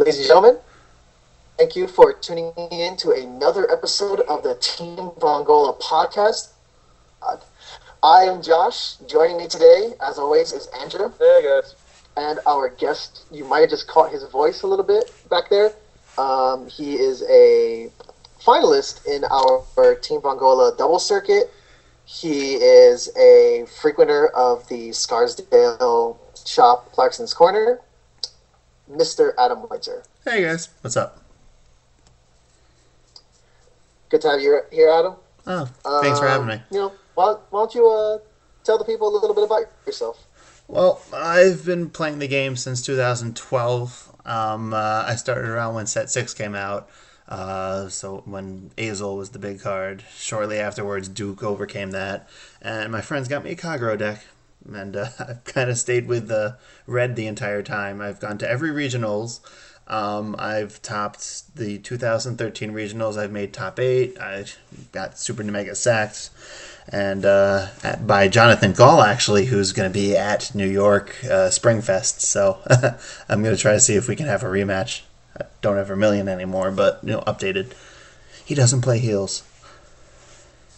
Ladies and gentlemen, thank you for tuning in to another episode of the Team Vongola podcast. Uh, I am Josh. Joining me today, as always, is Andrew. Hey guys. And our guest, you might have just caught his voice a little bit back there. Um, he is a finalist in our, our Team Vongola double circuit. He is a frequenter of the Scarsdale shop, Clarkson's Corner. Mr. Adam Winter. Hey guys, what's up? Good to have you here, Adam. Oh, thanks for having me. Um, You know, why, why don't you uh, tell the people a little bit about yourself? Well, I've been playing the game since 2012. Um, uh, I started around when Set 6 came out. Uh, so when Ezel was the big card. Shortly afterwards, Duke overcame that. And my friends got me a Kagero deck. And uh, I've kind of stayed with the red the entire time. I've gone to every regionals. Um, I've topped the 2013 regionals. I've made top eight. I got super mega sacks, and uh, at, by Jonathan Gall actually, who's going to be at New York uh, Springfest. So I'm going to try to see if we can have a rematch. I don't have a million anymore, but you know, updated. He doesn't play heels.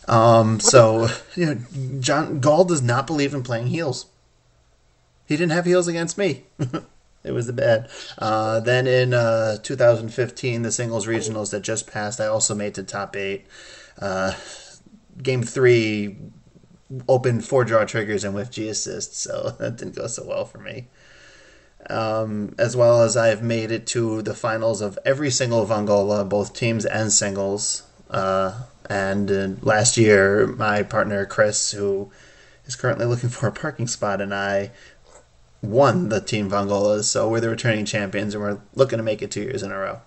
Um, so you know, John Gall does not believe in playing heels. He didn't have heels against me. it was the bad. Uh, then in uh, 2015, the singles regionals that just passed, I also made to top eight. Uh, game three opened four draw triggers and with G assists, so that didn't go so well for me. Um, as well as I've made it to the finals of every single Vongola, both teams and singles. Uh, and uh, last year, my partner Chris, who is currently looking for a parking spot, and I won the Team Vongolas, so we're the returning champions, and we're looking to make it two years in a row.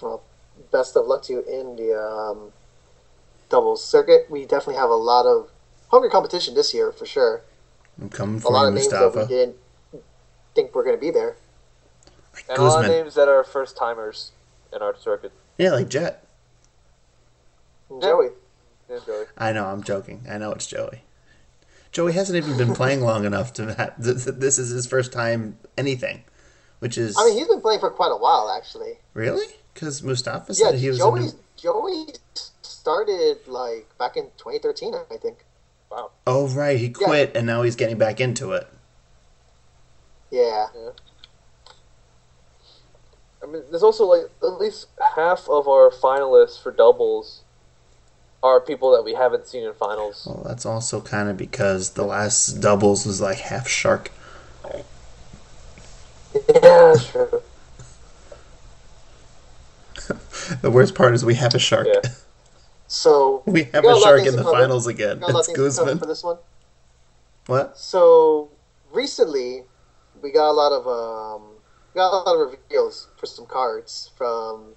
Well, best of luck to you in the um, doubles circuit. We definitely have a lot of hungry competition this year for sure. I'm coming A for lot you, of names that we Mustafa. didn't think we were going to be there. And a lot of names that are first timers in our circuit. Yeah, like Jet. Joey. Yeah, Joey. I know, I'm joking. I know it's Joey. Joey hasn't even been playing long enough to have. th- th- This is his first time anything, which is I mean, he's been playing for quite a while, actually. really because Mustafa Yeah, said he was. in Joey. the- Joey started like back in 2013, I think. Wow. oh right, he quit and now he's getting back into it. Yeah. I mean, there's also like at least half of our finalists for doubles are people that we haven't seen in finals. Well, that's also kind of because the last doubles was like half shark. Yeah, true. The worst part is we have a shark. Yeah. So We have a shark in the cover. finals again. It's of things to cover Guzman. for this one. What? So recently, we got a lot of um, got a lot of reveals for some cards from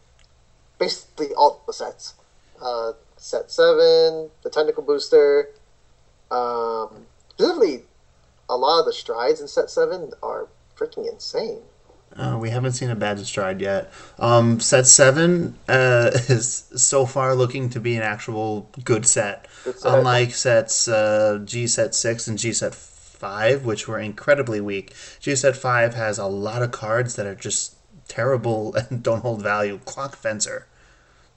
basically all the sets. Uh, set seven, the technical booster. Um, specifically, a lot of the strides in set seven are freaking insane. Uh, we haven't seen a bad stride yet. Um, set seven uh, is so far looking to be an actual good set. Good set. Unlike sets uh, G set six and G set five, which were incredibly weak. G set five has a lot of cards that are just terrible and don't hold value. Clock Fencer,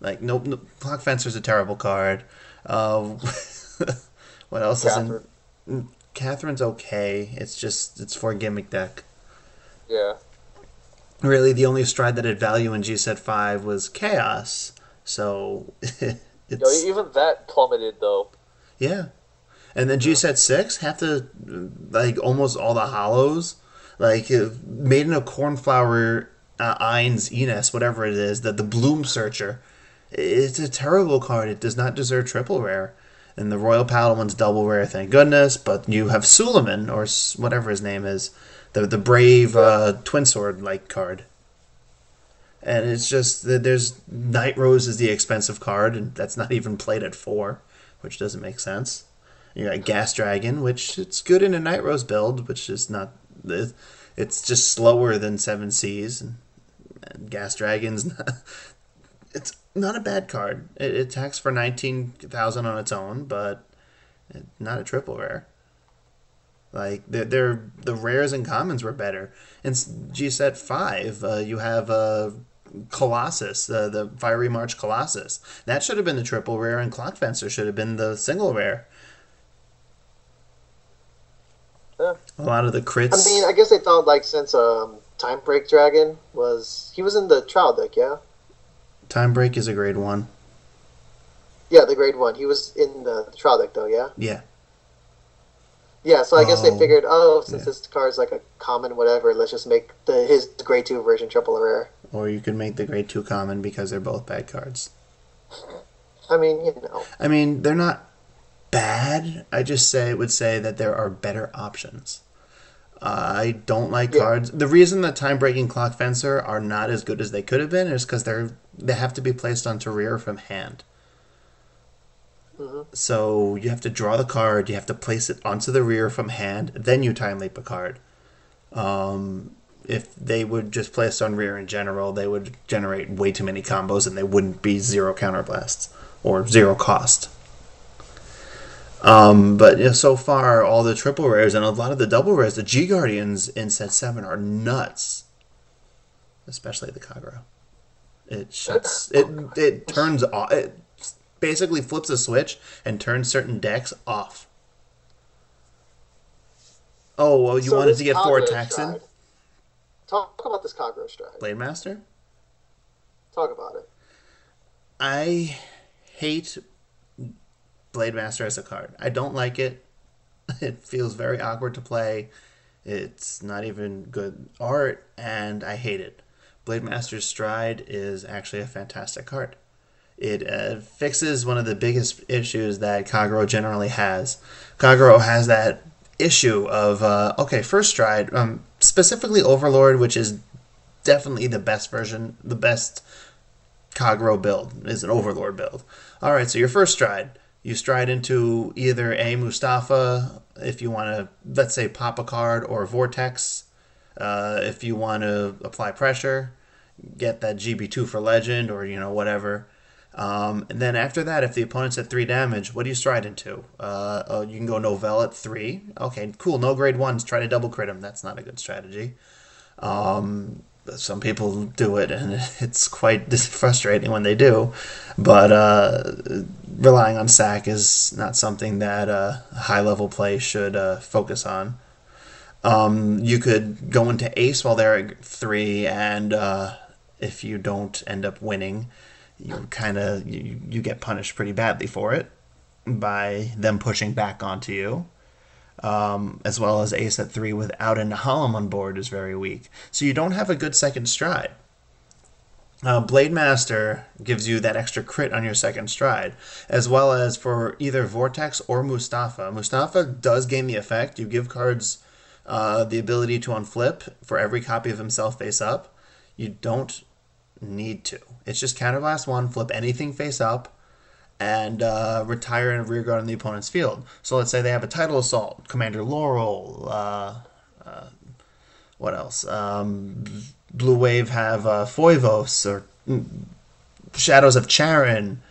like nope, no, Clock Fencer is a terrible card. Uh, what else is Catherine. in? Catherine's okay. It's just it's for a gimmick deck. Yeah. really the only stride that had value in G set five was chaos. So Yo, even that plummeted though. yeah. And then G set six half the like almost all the hollows like uh, made in a cornflower uh, Eins Enes whatever it is that the bloom searcher. It's a terrible card. It does not deserve triple rare. And the Royal Paladin's double rare, thank goodness. But you have Suleiman or whatever his name is, the the brave uh, twin sword like card. And it's just that there's Night Rose is the expensive card, and that's not even played at four, which doesn't make sense. You got Gas Dragon, which it's good in a Night Rose build, which is not. It's just slower than Seven Seas, and, and Gas Dragon's not. It's not a bad card. It, it attacks for nineteen thousand on its own, but not a triple rare. Like they're, they're the rares and commons were better. In G set five, uh, you have uh, Colossus, uh, the Fiery March Colossus. That should have been the triple rare, and Clock Fencer should have been the single rare. Yeah. A lot of the crits. I mean, I guess they thought like since um, Time Break Dragon was he was in the trial deck, yeah, Time Break is a grade one. yeah, the grade one. He was in the trial deck though, yeah, Yeah. yeah. So I guess they Oh, figured, oh, since yeah. this card's like a common, whatever, let's just make the his grade two version triple rare. Or you could make the grade two common because they're both bad cards. I mean, you know, I mean, they're not bad. I just say would say that there are better options. I don't like Yeah. cards. The reason that time breaking clock fencer are not as good as they could have been is because they're they have to be placed onto rear from hand. Mhm. So you have to draw the card, you have to place it onto the rear from hand, then you time leap a card. Um, if they would just place on rear in general, they would generate way too many combos and they wouldn't be zero counterblasts or zero cost. Um, but you know, so far, all the triple rares and a lot of the double rares, the G Guardians in set seven are nuts. Especially the Kagura. It shuts. It it turns off. It basically flips a switch and turns certain decks off. Oh well, you So wanted to get four attacks in Talk about this Kagura stride. Blade Master. Talk about it. I hate Blade Master as a card. I don't like it. It feels very awkward to play. It's not even good art, and I hate it. Blade Master's Stride is actually a fantastic card. It uh, fixes one of the biggest issues that Kagero generally has. Kagero has that issue of uh, okay, first stride, um, specifically Overlord, which is definitely the best version, the best Kagero build is an Overlord build. All right, so your first stride, you stride into either a Mustafa if you want to, let's say, pop a card, or a Vortex uh, if you want to apply pressure, get that GB2 for Legend, or you know whatever. Um, and then after that, if the opponent's at three damage, what do you stride into? Uh, oh, you can go Nouvelle at three. Okay, cool. No grade ones. Try to double crit him. That's not a good strategy. Um, some people do it, and it's quite frustrating when they do. But uh, relying on sack is not something that uh, high level play should uh, focus on. Um, you could go into ace while they're at three, and uh, if you don't end up winning, you kind of you, you get punished pretty badly for it by them pushing back onto you um, as well as ace at three without an Nehalem on board is very weak. So you don't have a good second stride. Uh, Blade Master gives you that extra crit on your second stride, as well as for either Vortex or Mustafa. Mustafa does gain the effect. You give cards uh, the ability to unflip for every copy of himself face up. You don't need to. It's just counterblast one, flip anything face up, and uh, retire in a rear guard on the opponent's field. So let's say they have a Tidal Assault, Commander Laurel. Uh, uh, what else? Um, Blue Wave have uh, Foivos or mm, Shadows of Charon.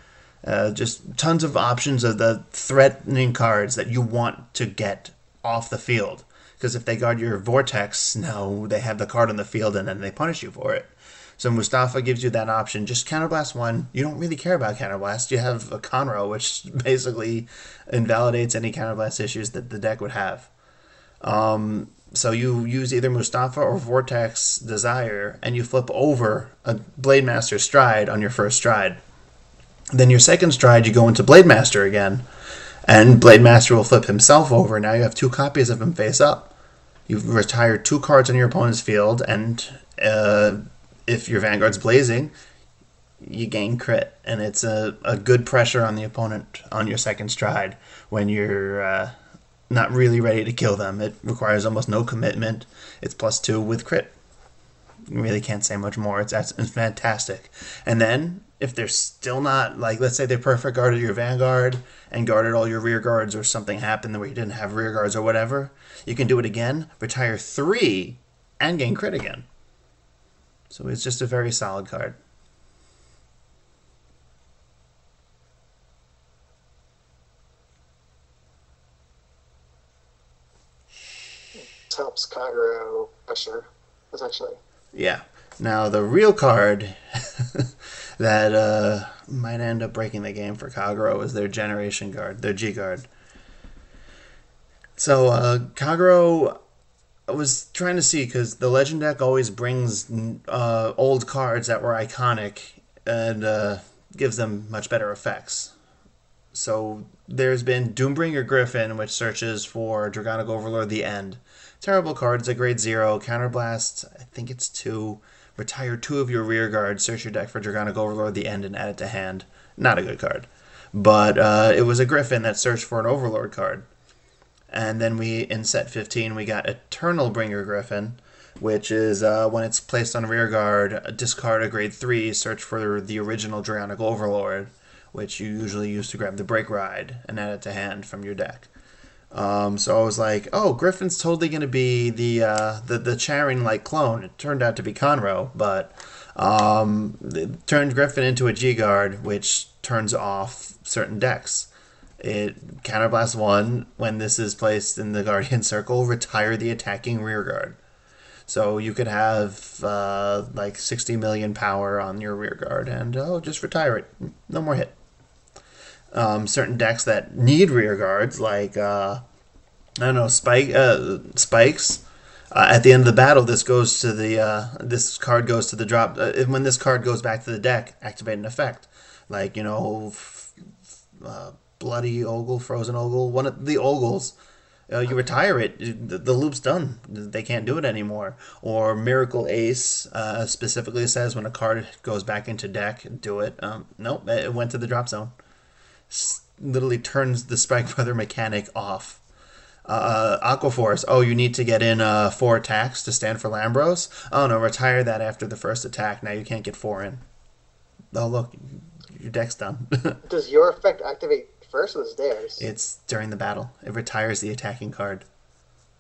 Uh, just tons of options of the threatening cards that you want to get off the field. Because if they guard your Vortex, no, they have the card on the field and then they punish you for it. So Mustafa gives you that option. Just counterblast one. You don't really care about counterblast. You have a Conroe, which basically invalidates any counterblast issues that the deck would have. Um, so you use either Mustafa or Vortex Desire, and you flip over a Blade Master stride on your first stride. Then your second stride, you go into Blade Master again, and Blade Master will flip himself over. Now you have two copies of him face up. You've retired two cards on your opponent's field, and uh, if your Vanguard's blazing, you gain crit, and it's a, a good pressure on the opponent on your second stride when you're uh, not really ready to kill them. It requires almost no commitment. It's plus two with crit. You really can't say much more. It's, it's fantastic. And then if they're still not like, let's say they perfect guarded your Vanguard and guarded all your rear guards, or something happened where you didn't have rear guards or whatever, you can do it again, retire three, and gain crit again. So it's just a very solid card. plus Kagero pressure, essentially. Yeah. Now the real card that uh, might end up breaking the game for Kagero is their Generation Guard, their G Guard. So uh, Kagero I was trying to see because the Legend deck always brings uh, old cards that were iconic and uh, gives them much better effects. So there's been Doombringer Griffin, which searches for Dragonic Overlord the End. Terrible cards, a grade zero, counterblast, I think it's two. Retire two of your rear guards, search your deck for Dragonic Overlord the End, and add it to hand. Not a good card. But uh, it was a Griffin that searched for an Overlord card. And then we, in set 15, we got Eternal Bringer Griffin, which is uh, when it's placed on rear guard, discard a grade 3, search for the original Dragonic Overlord, which you usually use to grab the Break Ride and add it to hand from your deck. Um, so I was like, oh, Griffin's totally going to be the, uh, the the Charing like clone. It turned out to be Conroe, but um, turned Griffin into a G guard, which turns off certain decks. It counterblast one when this is placed in the Guardian Circle. Retire the attacking rear guard. So you could have uh, like 60 million power on your rear guard, and oh, just retire it. No more hit. Um, certain decks that need rear guards, like uh, I don't know, spike uh, spikes. Uh, at the end of the battle, this goes to the uh, this card goes to the drop. Uh, when this card goes back to the deck, activate an effect, like you know. F- uh, bloody ogle, frozen ogle, one of the ogles. Uh, you retire it, the, the, loop's done. They can't do it anymore. Or Miracle Ace uh, specifically says when a card goes back into deck, do it. Um, nope, it went to the drop zone. S- literally turns the Spike Brother mechanic off. Uh, Aquaforce, oh, you need to get in uh, four attacks to stand for Lambros? Oh no, retire that after the first attack. Now you can't get four in. Oh, look, your deck's done. Does your effect activate first was theirs. It's during the battle. It retires the attacking card.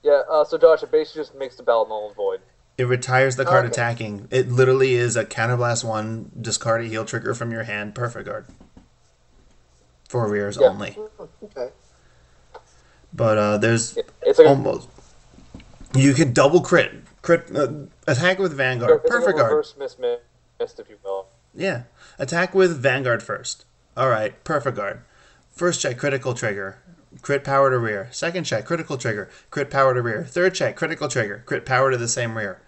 Yeah, uh, so Josh, it basically just makes the battle null and void. It retires the card Okay. attacking. It literally is a counterblast one, discard a heal trigger from your hand, perfect guard. For rears Yeah. only. Okay. But uh, there's It's like a, almost. You could double crit. Crit uh, attack with Vanguard. it's like a Perfect guard. reverse miss if you will. Yeah. Attack with Vanguard first. Alright, perfect guard. First check, critical trigger. Crit power to rear. Second check, critical trigger. Crit power to rear. Third check, critical trigger. Crit power to the same rear.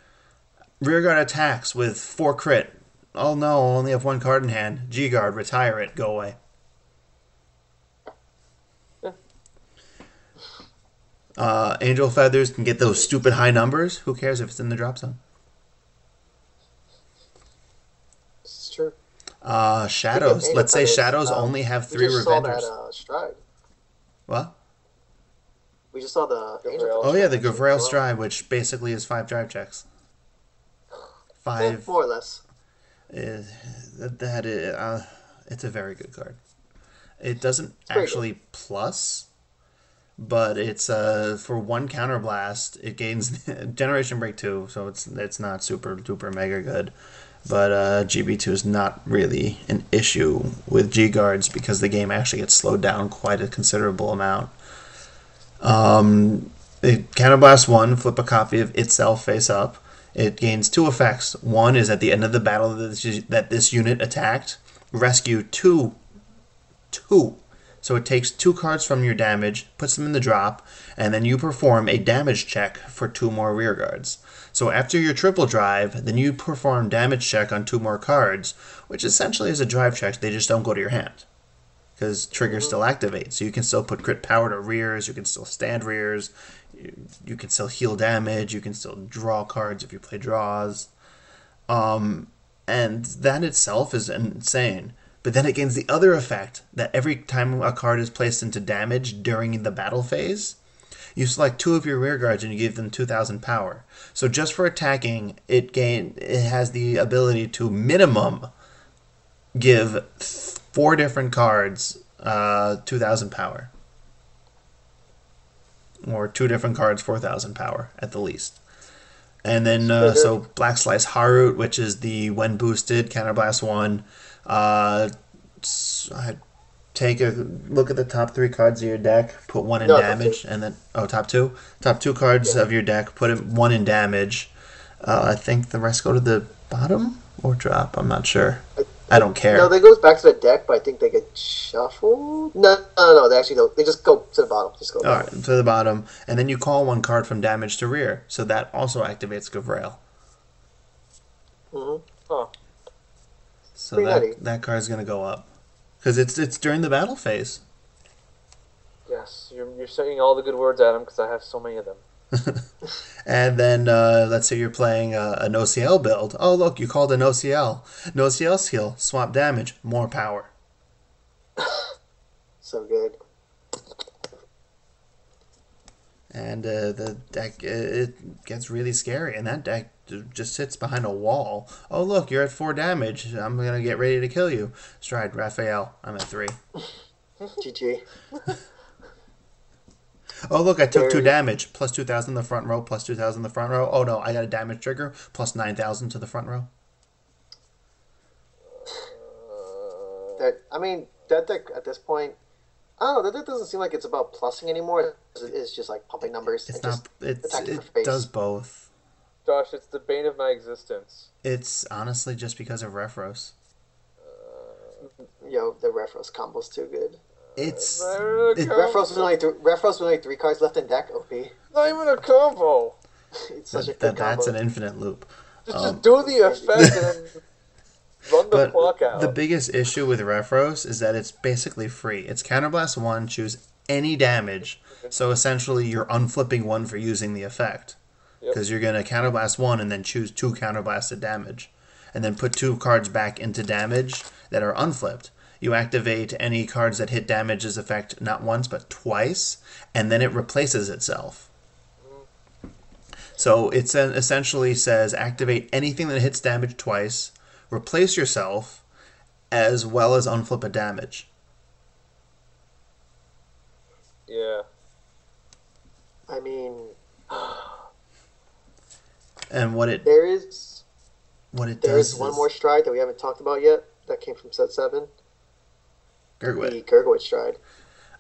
Rear guard attacks with four crit. Oh no, I only have one card in hand. G guard, retire it, go away. Uh, Angel Feathers can get those stupid high numbers. Who cares if it's in the drop zone? This is true. Uh, shadows. Let's say shadows um, only have We three just saw Revengers. that uh, stride. What? We just saw the Angel Oh yeah, the Stride. Gavrail Stride, which basically is five drive checks. Five. more or less. Uh, that that is, uh, it's a very good card. It doesn't pretty actually plus, but it's uh for one counterblast. It gains Generation Break two, so it's it's not super duper mega good. But uh, GB two is not really an issue with G guards because the game actually gets slowed down quite a considerable amount. Um, it counterblast one, flip a copy of itself face up. It gains two effects. One is at the end of the battle that this, that this unit attacked, rescue two, two. So it takes two cards from your damage, puts them in the drop, and then you perform a damage check for two more rear guards. So after your triple drive, then you perform damage check on two more cards, which essentially is a drive check. They just don't go to your hand because triggers still activate. So you can still put crit power to rears. You can still stand rears. You, you can still heal damage. You can still draw cards if you play draws. Um, and that itself is insane. But then it gains the other effect that every time a card is placed into damage during the battle phase, you select two of your rear guards and you give them 2000 power. So just for attacking, it gain it has the ability to minimum give th- four different cards uh, 2000 power. Or two different cards 4000 power at the least. And then, uh, so Black Slice Harut, which is the when boosted counterblast one, uh, I- take a look at the top three cards of your deck, put one in No, damage, and then oh, top two, top two cards Yeah. of your deck, put it one in damage. Uh, I think the rest go to the bottom or drop. I'm not sure. I don't care. No, they goes back to the deck, but I think they get shuffled. No, no, no. They actually don't. They just go to the bottom. Just go. All right, to the bottom, and then you call one card from damage to rear, so that also activates Gavrail. Mm-hmm. So Pretty that nutty. that card's gonna go up because it's it's during the battle phase. Yes, you're, you're saying all the good words, Adam, because I have so many of them. And then uh, let's say you're playing uh, an OCL build. Oh look, you called an OCL. No OCL skill, swap damage, more power. So good. And uh, the deck it gets really scary, and that deck just sits behind a wall. Oh look, you're at four damage. I'm gonna get ready to kill you. Stride, Raphael. I'm at three. GG. Oh look, I took two damage. Plus two thousand in the front row. Plus two thousand in the front row. Oh no, I got a damage trigger. Plus nine thousand to the front row. That I mean, that deck at this point, I don't know. That deck doesn't seem like it's about plussing anymore. It's- just like pumping numbers. It's and just, not. It's it face. does both. Josh, it's the bane of my existence. It's honestly just because of Refros. yo, the Refros combo's too good. It's Not it- Refros combo. with only th- Refros with only three cards left in deck. OP. Not even a combo. it's such a that, good that that's an infinite loop. Just, Um, just do the effect and run the But clock out. the biggest issue with Refros is that it's basically free. It's Counterblast 1, choose any damage. So essentially, you're unflipping one for using the effect. Yep. Because you're going to Counterblast 1 and then choose two Counterblasted damage. And then put two cards back into damage that are unflipped. You activate any cards that hit damage's effect not once but twice, and then it replaces itself. So it essentially says activate anything that hits damage twice, replace yourself, as well as unflip a damage. yeah. I mean, And what it there is what it there does is one is- more stride that we haven't talked about yet. That came from set seven. Gurgwit. The Gurgwit stride.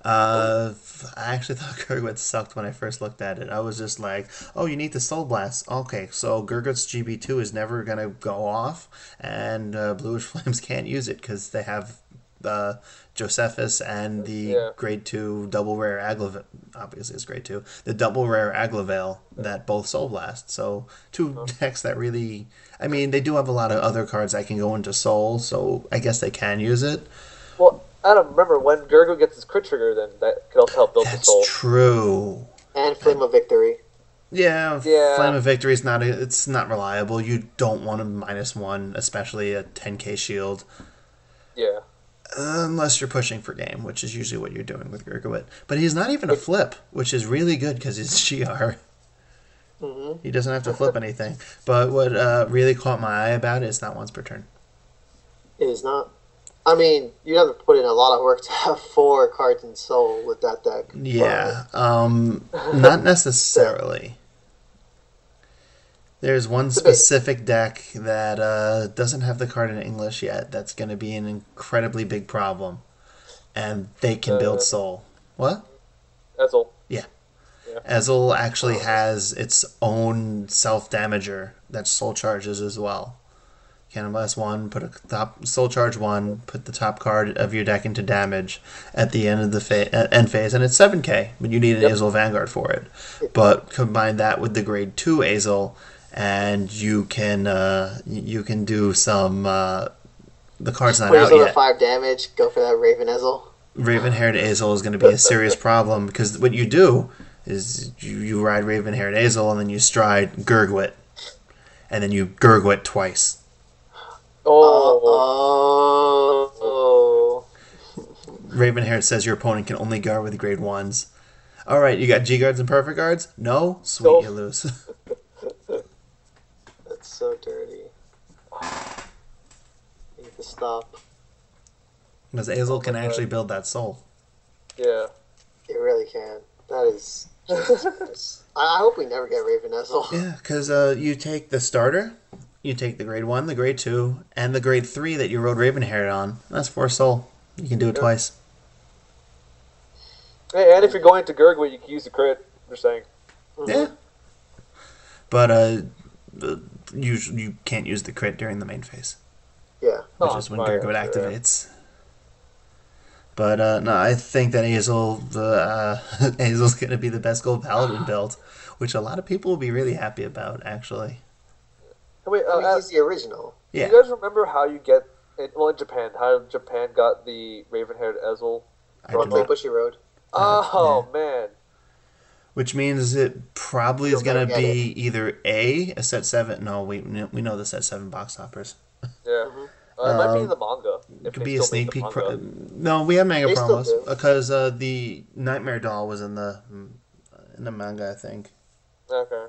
Uh, I actually thought Gurgwit sucked when I first looked at it. I was just like, "Oh, you need the Soul Blast." Okay, so Gurgwit's GB two is never gonna go off, and uh, Bluish Flames can't use it because they have uh, Josephus and the Yeah. Grade two double rare Aglavale. Obviously, it's Grade two. The double rare Aglavale that both Soul Blast. So two decks that really. I mean, they do have a lot of other cards that can go into Soul, so I guess they can use it. Well, I don't remember when Gurgo gets his crit trigger, then that could also help build the That's soul. true. And Flame of Victory. Yeah, Yeah. Flame of Victory is not a, it's not reliable. You don't want a minus one, especially a 10k shield, Yeah. Unless you're pushing for game, which is usually what you're doing with Gurgowit. But he's not even a flip, which is really good because he's GR. hmm He doesn't have to flip anything. But what uh, really caught my eye about it is not once per turn. It is not. I mean, you have to put in a lot of work to have four cards in Soul with that deck. Yeah, um, not necessarily. There's one It's a bit- specific deck that uh, doesn't have the card in English yet. That's going to be an incredibly big problem, and they can Uh, build Soul. What? That's yeah. Ezel actually has its own self damager that Soul charges as well. Counterblast one, put a top Soul Charge one, put the top card of your deck into damage at the end of the fa- end phase, and it's seven K, but you need an Yep. Ezel Vanguard for it. But combine that with the grade two Ezel, and you can uh, you can do some. Uh, the card's not Put out yourself yet. five damage. Go for that Raven Ezel. Raven haired Ezel is going to be a serious problem because what you do is you, you ride Raven haired Ezel and then you stride Gurgwit. And then you Gurgwit twice. Oh, Oh. Raven haired says your opponent can only guard with grade ones. Alright, you got G guards and perfect guards? No? Sweet, No. you lose. So dirty. You need to stop. Because Ezel can actually build that soul. yeah. You really can. That is. I, I hope we never get Raven Ezel. Yeah, because uh, you take the starter, you take the grade one, the grade two, and the grade three that you rode Raven haired on. That's four soul. You can do it Yeah. twice. Hey, and if you're going to Gurgwa, you can use the crit. I'm just saying. Yeah. But uh, the- you you can't use the crit during the main phase, Yeah. which Oh, is when right, Gurgit sure, yeah. activates. But uh, no, I think that Hazel, uh, Hazel's going to be the best gold paladin build, which a lot of people will be really happy about. Actually, Hey, Wait, I uh, mean, uh, he's the original. yeah. do you guys remember how you get? In, well, in Japan, how Japan got the raven-haired Ezel? from do Roleplay. Bushiroad. Uh, Oh man, Which means it probably is You'll going to get be either a a set seven. No, we we know the set seven box hoppers. yeah. Mhm. Uh, it might be Um, in the manga. It could be a sneak peek. Pro- no, we have manga They promos because uh, the Nightmare Doll was in the in the manga. I think. Okay.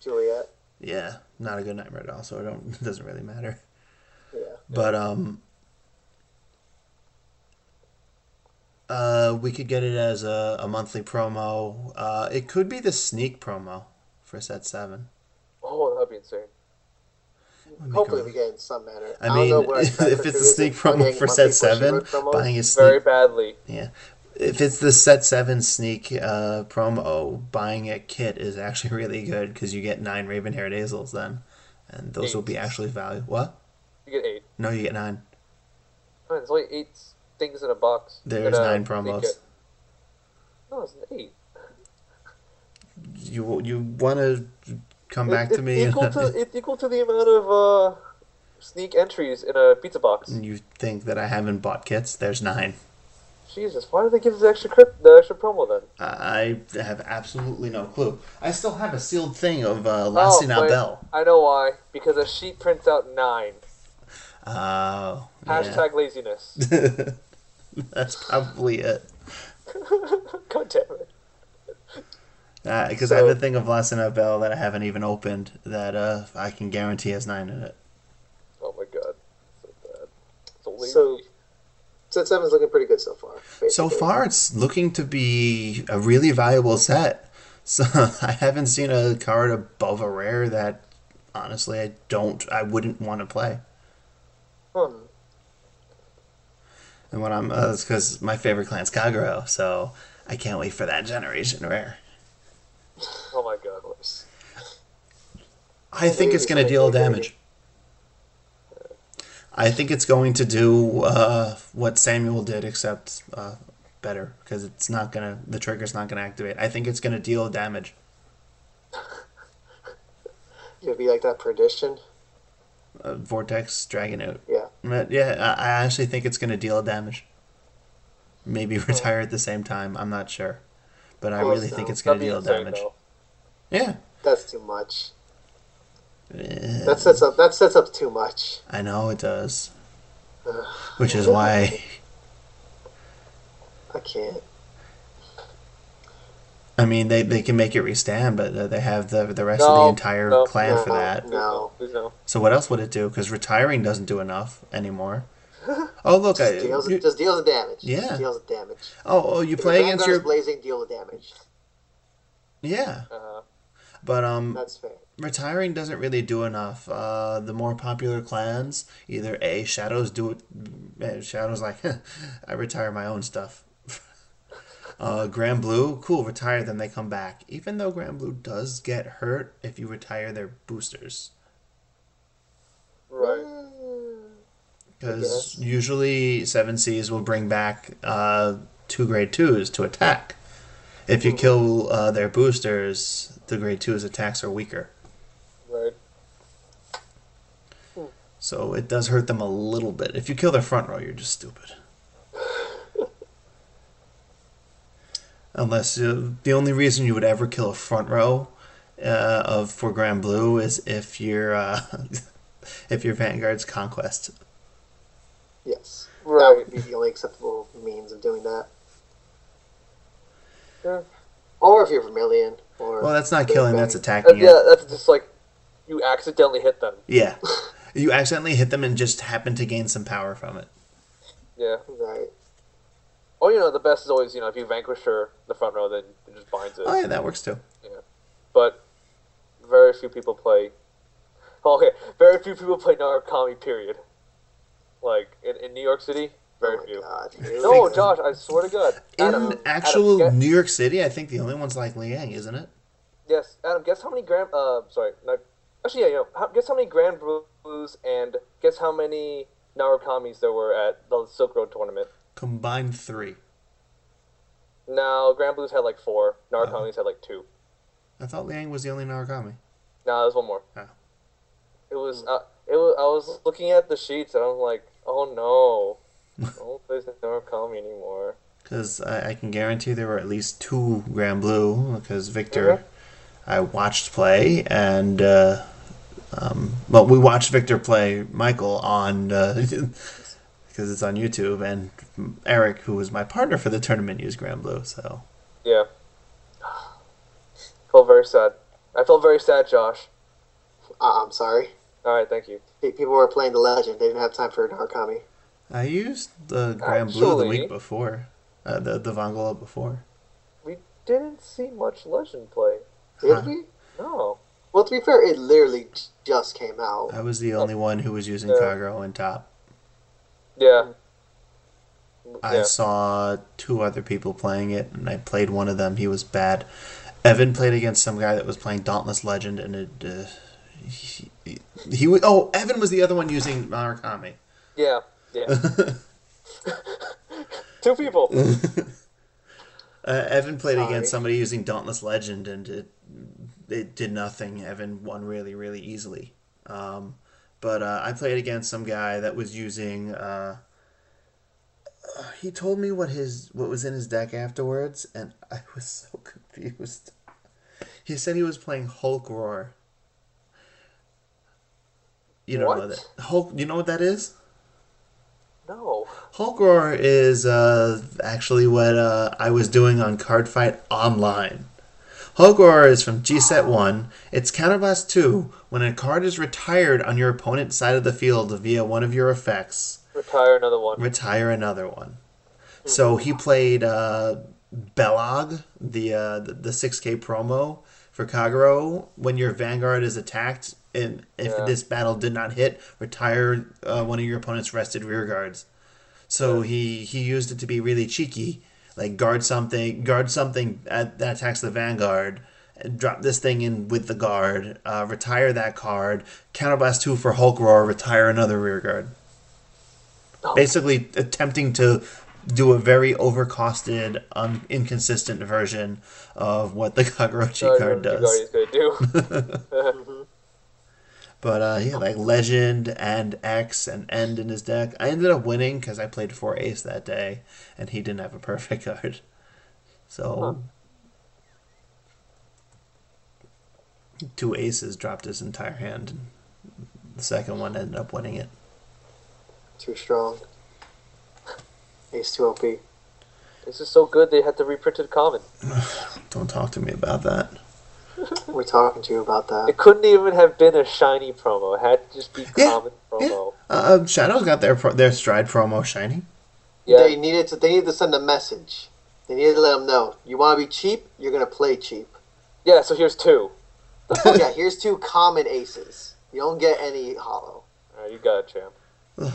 Juliet. Yeah, not a good Nightmare Doll, so it don't it doesn't really matter. Yeah. But um, uh, we could get it as a, a monthly promo. Uh, it could be the sneak promo for set seven. Oh, that'd be insane. Hopefully, we get in some manner. I don't mean, if, if it's a is sneak promo for set seven, buying a sneak Very badly. yeah. If it's the set seven sneak uh, promo, buying a kit is actually really good because you get nine raven haired Ezels then, and those will be actually valuable. What? You get eight. No, you get nine. There's only eight things in a box. There's in a nine promos. No, it's eight. You you want to come back to me? Equal to, it's equal to the amount of uh, sneak entries in a pizza box. you think that I haven't bought kits? There's nine. Jesus, why did they give us the extra crypt, the extra promo then? I have absolutely no clue. I still have a sealed thing of uh, Lassie Oh, Bell. I know why. Because a sheet prints out nine. Oh, yeah. Hashtag laziness. That's probably it. God damn it. Because I have So- a thing of Lassie Bell that I haven't even opened that uh, I can guarantee has nine in it. Oh my god. So bad. So lazy. So- Set seven's looking pretty good so far. So far, it's looking to be a really valuable set. So I haven't seen a card above a rare that, honestly, I don't, I wouldn't want to play. Hmm. And what I'm, uh, because my favorite clan's Kagero, so I can't wait for that generation rare. Oh my god. I think it's going to deal damage. I think it's going to do uh, what Samuel did, except uh, better, because it's not gonna, the trigger's not gonna activate. I think it's going to deal damage. It'll be like that perdition. Uh, Vortex Dragon out. Yeah. But yeah, I, actually think it's going to deal damage. Maybe retire at the same time. I'm not sure, but I really think it's going to deal damage. though. Yeah. That's too much. Eh, That sets up. That sets up too much. I know it does, which is why I can't. I mean they, they can make it restand, but they have the the rest of the entire no, clan for that. No. No. So what else would it do? Because retiring doesn't do enough anymore. Oh look, I, Just deals, you- just deals the damage. Yeah. Just deals the damage. oh oh you If play against your blazing. Deal the damage. yeah, Uh, but um That's fair. retiring doesn't really do enough. Uh, the more popular clans, either a shadows do it. eh, Shadows like I retire my own stuff. Uh, Granblue, cool, retire them. They come back, even though Granblue does get hurt if you retire their boosters, right. because usually seven Cs will bring back uh, two grade twos to attack. If you kill uh, their boosters, the grade twos attacks are weaker. Right. So it does hurt them a little bit. If you kill their front row, you're just stupid. Unless uh, the only reason you would ever kill a front row uh, of for Granblue is if your uh, if your Vanguard's Conquest. Yes. That would be the only acceptable means of doing that. Yeah. Or if you're Vermilion. Or Well, that's not killing. That's attacking yeah, that's just like you accidentally hit them. Yeah, you accidentally hit them and just happen to gain some power from it. Yeah. Right. Oh, you know, the best is always, you know, if you vanquish her, the front row, then it just binds it. Oh yeah, that works too. Yeah, but very few people play. Okay, very few people play Narukami, period. Like, in, in New York City, Very oh my few. god. Here No. Josh, I swear to God. In Adam, Adam, actual guess- New York City, I think the only one's like Liang, isn't it? yes, Adam, guess how many Grand. Uh, sorry, not, actually, yeah, you know, how, guess how many Granblues and guess how many Narukami's there were at the Silk Road tournament. Combined three. No, Granblues had like four. Narukami's had like two. I thought Liang was the only Narukami. No, there's one more. Oh. It was. Uh, it was. I was looking at the sheets and I'm like, oh no, don't play Narukami anymore. Because I, I can guarantee there were at least two Granblue, because Victor, I watched play, and, uh, um, well, we watched Victor play Michael on, because it's on YouTube, and Eric, who was my partner for the tournament, used Granblue, so. Yeah. Felt very sad. I felt very sad, Josh. Uh, I'm sorry. All right, thank you. People were playing the Legend. They didn't have time for Narukami. I used the Granblue the week before, uh, the, the Vongola before. We didn't see much Legend play. Did Huh. we? No. Well, to be fair, it literally just came out. I was the only one who was using Yeah. Kagero in top. Yeah. I Yeah. saw two other people playing it, and I played one of them. He was bad. Evan played against some guy that was playing Dauntless Legend, and it. Uh, he, he, he wa- oh Evan was the other one using Murakami. Yeah. Yeah. Two people. Uh, Evan played Sorry. against somebody using Dauntless Legend, and it it did nothing. Evan won really really easily. Um, but uh, I played against some guy that was using. Uh, he told me what his what was in his deck afterwards, and I was so confused. He said he was playing Hulk Roar. You don't know What? that Hulk. You know what that is? No. Hulk Roar is uh, actually what uh, I was doing on Cardfight Online. Roar is from G Set 1. It's Counterblast 2 when a card is retired on your opponent's side of the field via one of your effects. Retire another one. Retire another one. So he played uh, Belog, the, uh, the the 6K promo for Kagero. When your Vanguard is attacked, and if Yeah. this battle did not hit, retire uh, one of your opponent's rested rear guards. So he he used it to be really cheeky, like guard something, guard something at, that attacks the Vanguard. Drop this thing in with the guard. Uh, retire that card. Counterblast two for Hulk Roar. Retire another rear guard. Oh. Basically, attempting to do a very overcosted, um, inconsistent version of what the Sorry, card does. Guardian's gonna do. But uh, yeah, like Legend and X and End in his deck. I ended up winning because I played four Ace that day, and he didn't have a perfect card. So two aces dropped his entire hand. And the second one ended up winning it. Too strong. Ace 2 OP. this is so good they had to reprint it common. Don't talk to me about that. We're talking to you about that. It couldn't even have been a shiny promo. It had to just be Yeah, common promo. Uh, um, Shadows got their pro- their stride promo shiny. Yeah. They needed to. They needed to send a message. They needed to let them know. You want to be cheap. You're gonna play cheap. Yeah. So here's two. yeah. Here's two common aces. You don't get any hollow. All right, you got it, champ.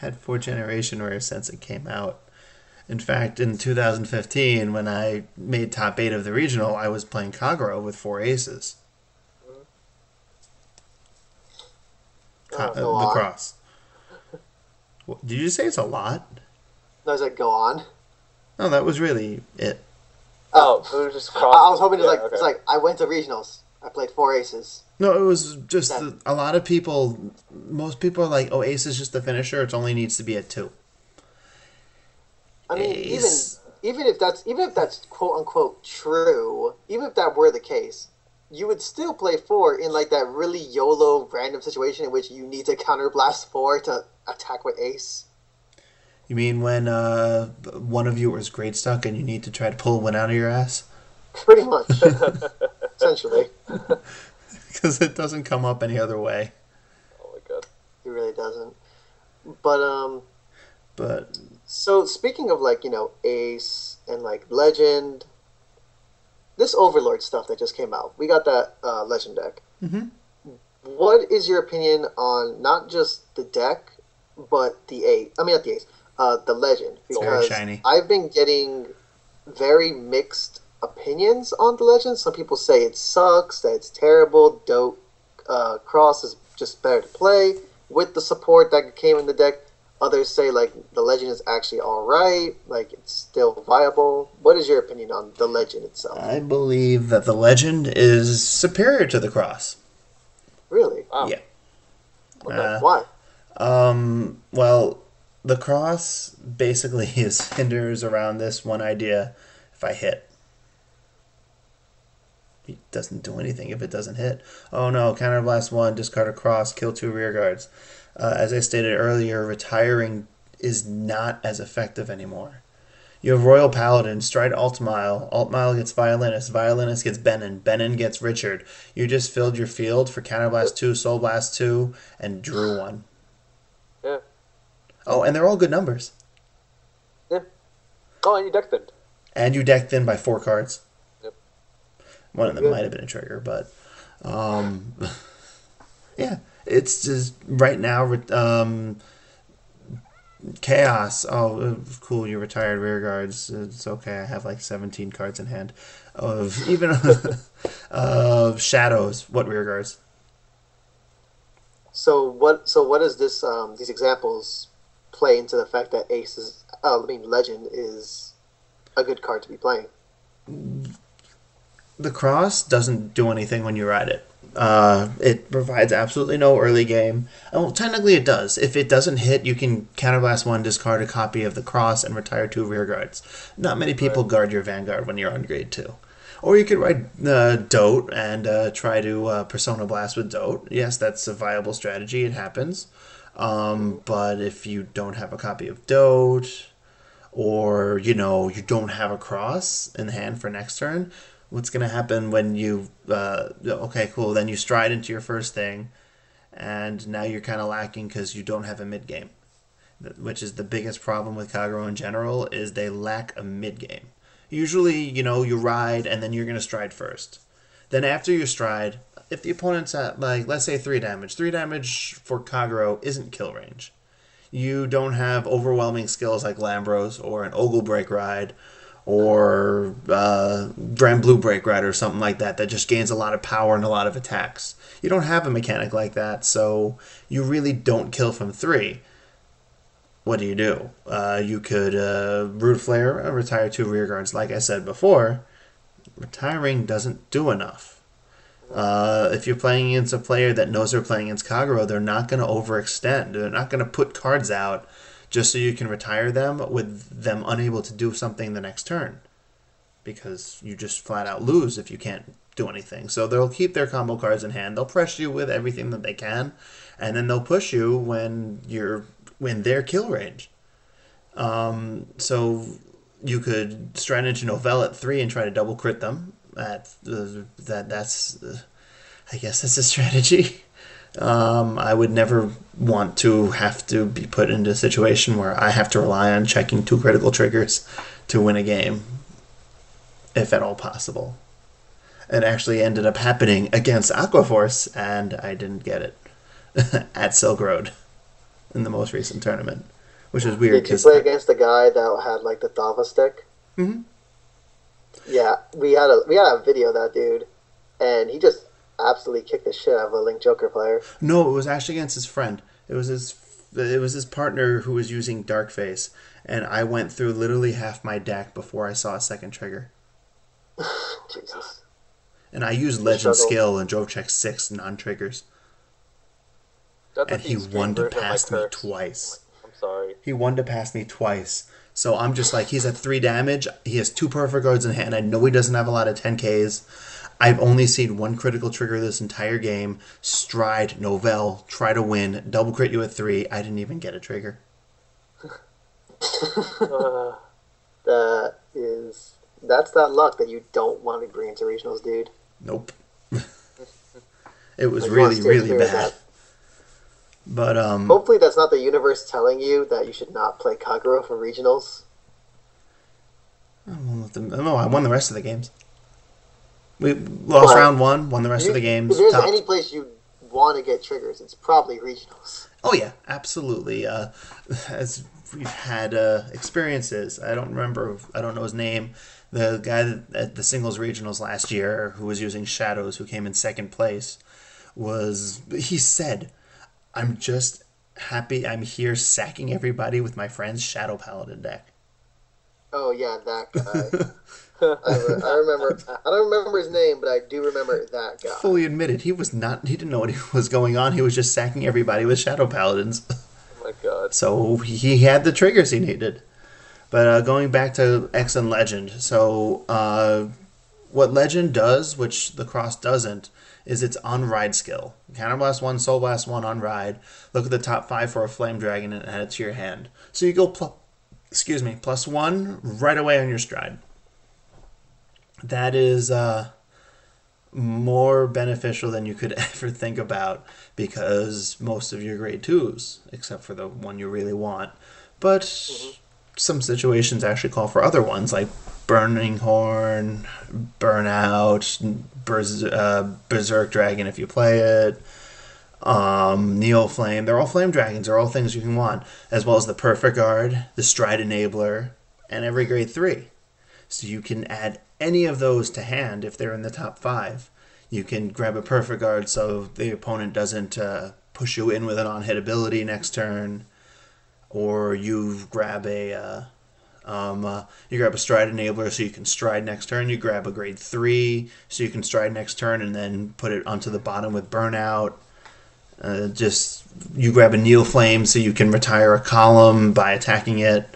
had four generation rare since it came out. In fact, in 2015, when I made top eight of the regional, I was playing Kagero with four aces. Ka- Oh, uh, go on. lacrosse. What- Did you say it's a lot? No, I was like, go on. No, that was really it. Oh, it was just I, cross. I was hoping to yeah, like. okay. It's like I went to regionals. I played four aces. No, it was just That- the, a lot of people. Most people are like, "Oh, ace is just the finisher. It only needs to be a two. I mean, Ace. even even if that's even if that's quote unquote true, even if that were the case, you would still play four in like that really YOLO random situation in which you need to counterblast four to attack with ace. You mean when uh, one of you was great stuck and you need to try to pull one out of your ass Pretty much, essentially, because it doesn't come up any other way. Oh my god. it really doesn't. But um, But So speaking of like you know Ace and like Legend, this Overlord stuff that just came out, we got that uh, Legend deck. Mhm. What is your opinion on not just the deck, but the ace. I mean, not the ace. Uh, the legend very because shiny. I've been getting very mixed opinions on the legend. Some people say it sucks, that it's terrible. Dope uh, cross is just better to play with the support that came in the deck. Others say like the legend is actually all right, like it's still viable. What is your opinion on the legend itself? I believe that the legend is superior to the cross. Really? Wow. Yeah. Okay. Uh, Why? Um, well, the cross basically is hinders around this one idea. If I hit, it doesn't do anything if it doesn't hit. Oh no, counterblast one, discard a cross, kill two rear guards. Uh, as I stated earlier, retiring is not as effective anymore. You have Royal Paladin, Stride Altmile. Altmile gets Violinist. Violinist gets Benin. Benin gets Richard. You just filled your field for Counterblast 2, Soul Blast 2, and drew one. Yeah. Oh, and they're all good numbers. Yeah. Oh, and you deck thinned. And you deck thin by four cards. Yep. One of them Good. might have been a trigger, but um, yeah, it's just right now. Um, chaos. Oh, uh, cool! You retired rear guards. It's okay. I have like seventeen cards in hand. Of even of shadows. What rear guards? So what? So what does this? Um, these examples play into the fact that Ace is, uh, I mean, Legend is a good card to be playing. The cross doesn't do anything when you ride it. Uh, it provides absolutely no early game. Well, technically it does. If it doesn't hit, you can counterblast one, discard a copy of the cross, and retire two rear guards. Not many people guard your vanguard when you're on grade two. Or you could ride uh, Dote and uh, try to uh, Persona Blast with Dote. Yes, that's a viable strategy. It happens. Um, but if you don't have a copy of Dote, or you know you don't have a cross in hand for next turn, what's going to happen when you uh, okay cool then you stride into your first thing and now you're kind of lacking because you don't have a mid game. Which is the biggest problem with kagero in general is they lack a mid game. Usually you know you ride and then you're going to stride first. Then after you stride if the opponent's at like let's say three damage three damage for kagero isn't kill range. You don't have overwhelming skills like lambros or an ogle break ride or uh, Granblue Break Rider or something like that that just gains a lot of power and a lot of attacks. You don't have a mechanic like that, so you really don't kill from three. What do you do? Uh, you could uh, Root Flare, uh, retire two rear guards. Like I said before, retiring doesn't do enough. Uh, if you're playing against a player that knows they're playing against Kagero, they're not going to overextend. They're not going to put cards out just so you can retire them with them unable to do something the next turn because you just flat out lose if you can't do anything. So they'll keep their combo cards in hand. They'll press you with everything that they can, and then they'll push you when you're when they're kill range. Um, so you could into Nouvelle at three and try to double crit them. That uh, that that's uh, I guess that's a strategy. Um, I would never want to have to be put into a situation where I have to rely on checking two critical triggers to win a game, if at all possible. It actually ended up happening against Aquaforce, and I didn't get it at Silk Road in the most recent tournament, which is weird Did you play against the guy that had like the Thava stick? Mhm. Yeah, we had a we had a video of that dude, and he just absolutely kicked the shit out of a Link Joker player. No, it was actually against his friend. It was his it was his partner who was using Darkface, and I went through literally half my deck before I saw a second trigger. Jesus. And I used Legend. Skill and drove check six non triggers. And he won to version of my pass me curse. twice. I'm sorry. He won to pass me twice. So I'm just like, he's at three damage. He has two perfect guards in hand. I know he doesn't have a lot of 10Ks. I've only seen one critical trigger this entire game. Stride, Nouvelle, try to win, double crit you at three. I didn't even get a trigger. Uh, That is that's that luck that you don't want to bring into regionals, dude. Nope. it was Like, really, really bad. But um, Hopefully, that's not the universe telling you that you should not play Kagero for regionals. I won with the- no, I won the rest of the games. We lost But- round one, won the rest of the games. If there's topped. any place you want to get triggers, it's probably regionals. Oh yeah, absolutely. Uh, as we've had uh, experiences, I don't remember, I don't know his name. The guy at the singles regionals last year who was using shadows, who came in second place, was he said, "I'm just happy I'm here sacking everybody with my friend's shadow paladin deck." Oh yeah, that guy. I, re- I remember. I don't remember his name, but I do remember that guy. Fully admitted, he was not. He didn't know what was going on. He was just sacking everybody with shadow paladins. Oh my god. So he had the triggers he needed. But uh, going back to X and Legend, so uh, what Legend does, which the Cross doesn't, is its on ride skill. Counterblast 1, Soul Blast 1 on ride. Look at the top 5 for a Flame Dragon and add it to your hand. So you go, pl- excuse me, plus 1 right away on your stride. That is uh, more beneficial than you could ever think about because most of your grade 2s, except for the one you really want, but some situations actually call for other ones like Burning Horn, Burnout, Berz- uh, Berserk Dragon if you play it, um, Neo Flame. They're all Flame Dragons. They're all things you can want, as well as the Perfect Guard, the Stride Enabler, and every grade 3. So you can add any of those to hand if they're in the top 5. You can grab a Perfect Guard so the opponent doesn't uh, push you in with an on hit ability next turn or you grab a uh, um, uh, you grab a stride enabler so you can stride next turn. You grab a grade three so you can stride next turn and then put it onto the bottom with burnout. Uh, just you grab a Neil Flame so you can retire a column by attacking it.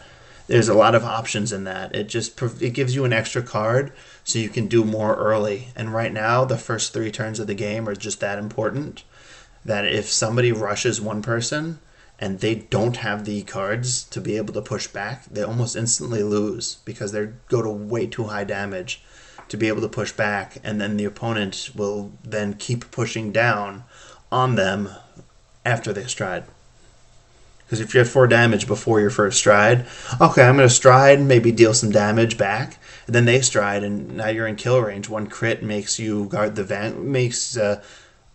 There's a lot of options in that. It just it gives you an extra card so you can do more early. And right now, the first three turns of the game are just that important. That if somebody rushes one person, and they don't have the cards to be able to push back, they almost instantly lose because they go to way too high damage to be able to push back, and then the opponent will then keep pushing down on them after they stride. Because if you had four damage before your first stride, okay, I'm going to stride, and maybe deal some damage back, and then they stride, and now you're in kill range. One crit makes you guard the van, makes uh,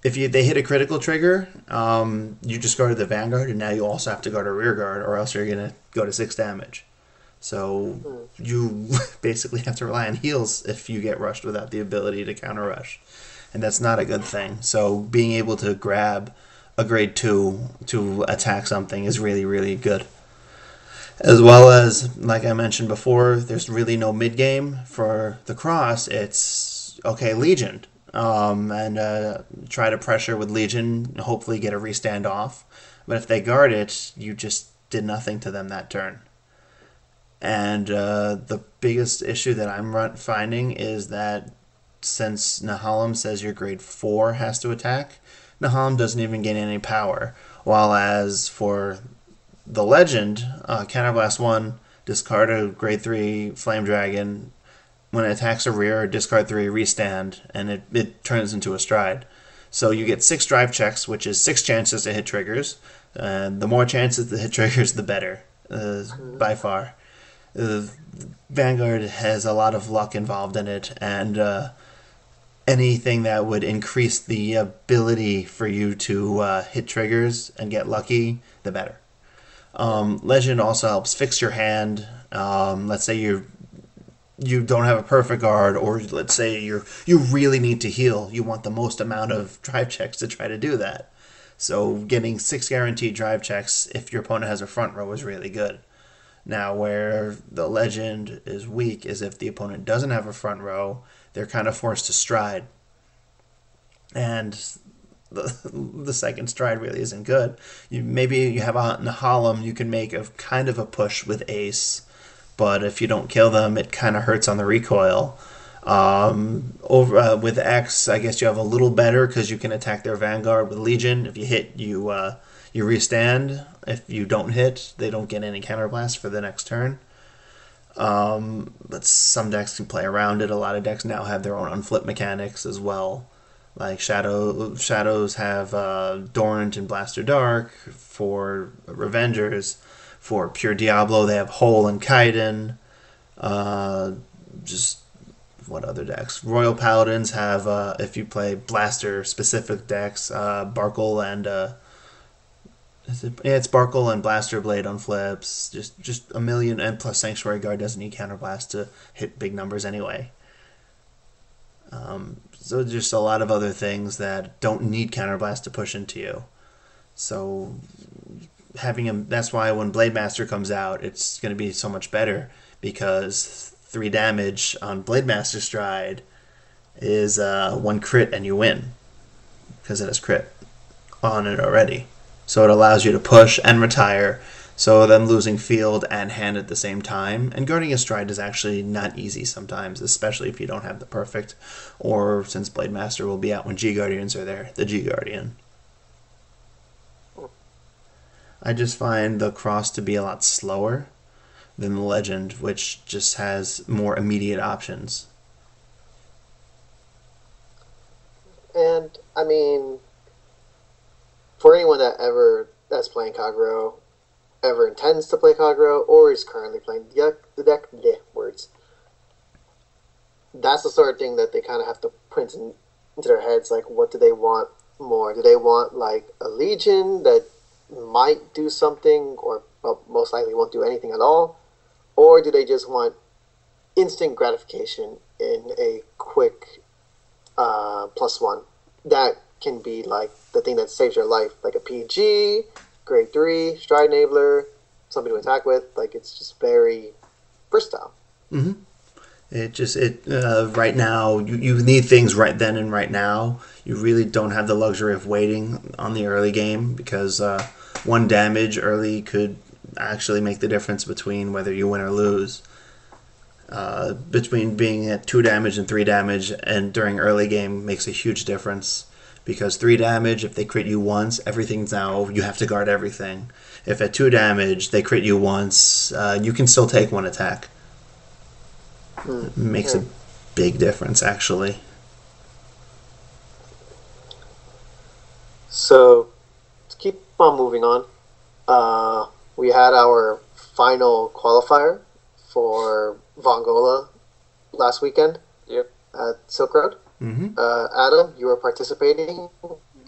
if you they hit a critical trigger, um, you just guarded the vanguard, and now you also have to guard a rear guard, or else you're gonna go to six damage. So you basically have to rely on heals if you get rushed without the ability to counter rush, and that's not a good thing. So being able to grab a grade two to attack something is really really good. As well as, like I mentioned before, there's really no mid game for the cross. It's okay, Legion um, and uh, try to pressure with Legion, hopefully get a restand off. But if they guard it, you just did nothing to them that turn. And uh, the biggest issue that I'm finding is that since Nehalem says your grade 4 has to attack, Nehalem doesn't even gain any power. While as for the legend, uh, Counterblast 1, discard a grade 3 Flame Dragon, when it attacks a rear, discard three, restand, and it, it turns into a stride. So you get six drive checks, which is six chances to hit triggers. And the more chances to hit triggers, the better, uh, by far. Uh, Vanguard has a lot of luck involved in it, and uh, anything that would increase the ability for you to uh, hit triggers and get lucky, the better. Um, Legend also helps fix your hand. Um, let's say you're you don't have a perfect guard, or let's say you're you really need to heal. You want the most amount of drive checks to try to do that. So getting six guaranteed drive checks if your opponent has a front row is really good. Now, where the legend is weak is if the opponent doesn't have a front row, they're kind of forced to stride. And the, the second stride really isn't good. You maybe you have a Nehalem, you can make a kind of a push with Ace but if you don't kill them, it kind of hurts on the recoil. Um, over uh, with X, I guess you have a little better because you can attack their vanguard with Legion. If you hit, you uh, you restand. If you don't hit, they don't get any counterblast for the next turn. Um, but some decks can play around it. A lot of decks now have their own unflip mechanics as well. Like Shadow Shadows have uh, Dorrant and Blaster Dark for Revengers for Pure Diablo, they have Hole and Kaiden. Uh, just what other decks? Royal Paladins have uh, if you play blaster specific decks, uh, Barkle and uh, it, yeah, it's Barkle and Blaster Blade on flips. Just just a million and plus Sanctuary Guard doesn't need counterblast to hit big numbers anyway. Um, so just a lot of other things that don't need counterblast to push into you. So having him that's why when Blade Master comes out, it's going to be so much better because three damage on Blade Master Stride is uh, one crit and you win because it has crit on it already. So it allows you to push and retire. So them losing field and hand at the same time. And guarding a stride is actually not easy sometimes, especially if you don't have the perfect. Or since Blade Master will be out when G Guardians are there, the G Guardian. I just find the cross to be a lot slower than the legend, which just has more immediate options. And I mean, for anyone that ever that's playing Kagero, ever intends to play Kagero, or is currently playing the deck, the words. That's the sort of thing that they kind of have to print in, into their heads. Like, what do they want more? Do they want like a Legion that might do something, or most likely won't do anything at all, or do they just want instant gratification in a quick uh, plus one? That can be like the thing that saves your life, like a PG, grade three, stride enabler, something to attack with. Like it's just very versatile. Mm-hmm. It just it uh, right now you, you need things right then and right now. You really don't have the luxury of waiting on the early game because uh, one damage early could actually make the difference between whether you win or lose. Uh, between being at two damage and three damage and during early game makes a huge difference because three damage if they crit you once everything's now you have to guard everything. If at two damage they crit you once uh, you can still take one attack. It makes a big difference actually. So to keep on moving on, uh, we had our final qualifier for Vongola last weekend Yep. at Silk Road. Mm-hmm. Uh, Adam, you were participating.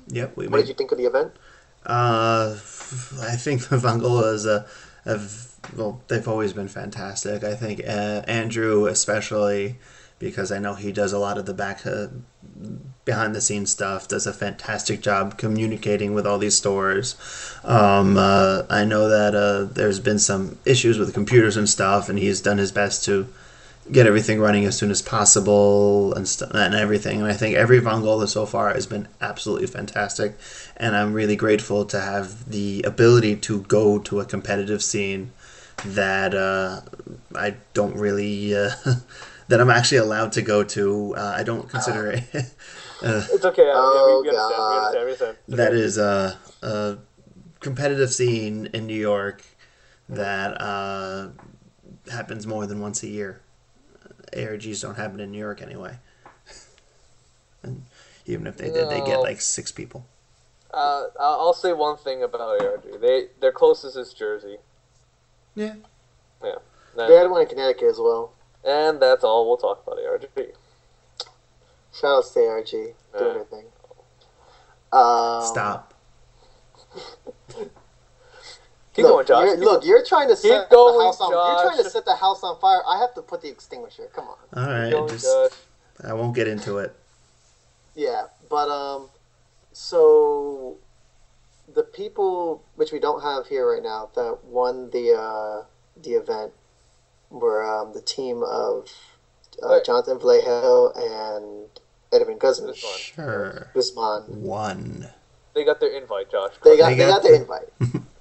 yep we What made did you think of the event? Uh, I think the Vongolas uh, have well, they've always been fantastic. I think uh, Andrew, especially because I know he does a lot of the back uh, behind the scenes stuff, does a fantastic job communicating with all these stores. Um, uh, I know that uh, there's been some issues with computers and stuff, and he's done his best to get everything running as soon as possible and st- and everything. And I think every Vongola so far has been absolutely fantastic, and I'm really grateful to have the ability to go to a competitive scene that uh, I don't really uh, that I'm actually allowed to go to. Uh, I don't consider it. uh, It's okay. Oh, yeah, we, we understand. We God. understand. We understand. Okay. is a, a competitive scene in New York that uh, happens more than once a year. ARGs don't happen in New York anyway. and even if they did, they get like six people. Uh, I'll I'll say one thing about ARG. They their closest is Jersey. Yeah. Yeah. They had one in Connecticut as well. And that's all we'll talk about ARG. Shout out to ARG doing Yeah. their thing. Um, Stop. Keep look, going, Josh. You're, look, you're trying to set going, the house on. You're trying to set the house on fire. I have to put the extinguisher. Come on. All right. going, Just Josh. I won't get into it. Yeah, but um, so the people which we don't have here right now that won the uh the event were um the team of uh, Wait. Jonathan Vallejo and Edwin Guzman. This one. Sure. Guzman. One. They got their invite, Josh. They got They they got got their the- invite.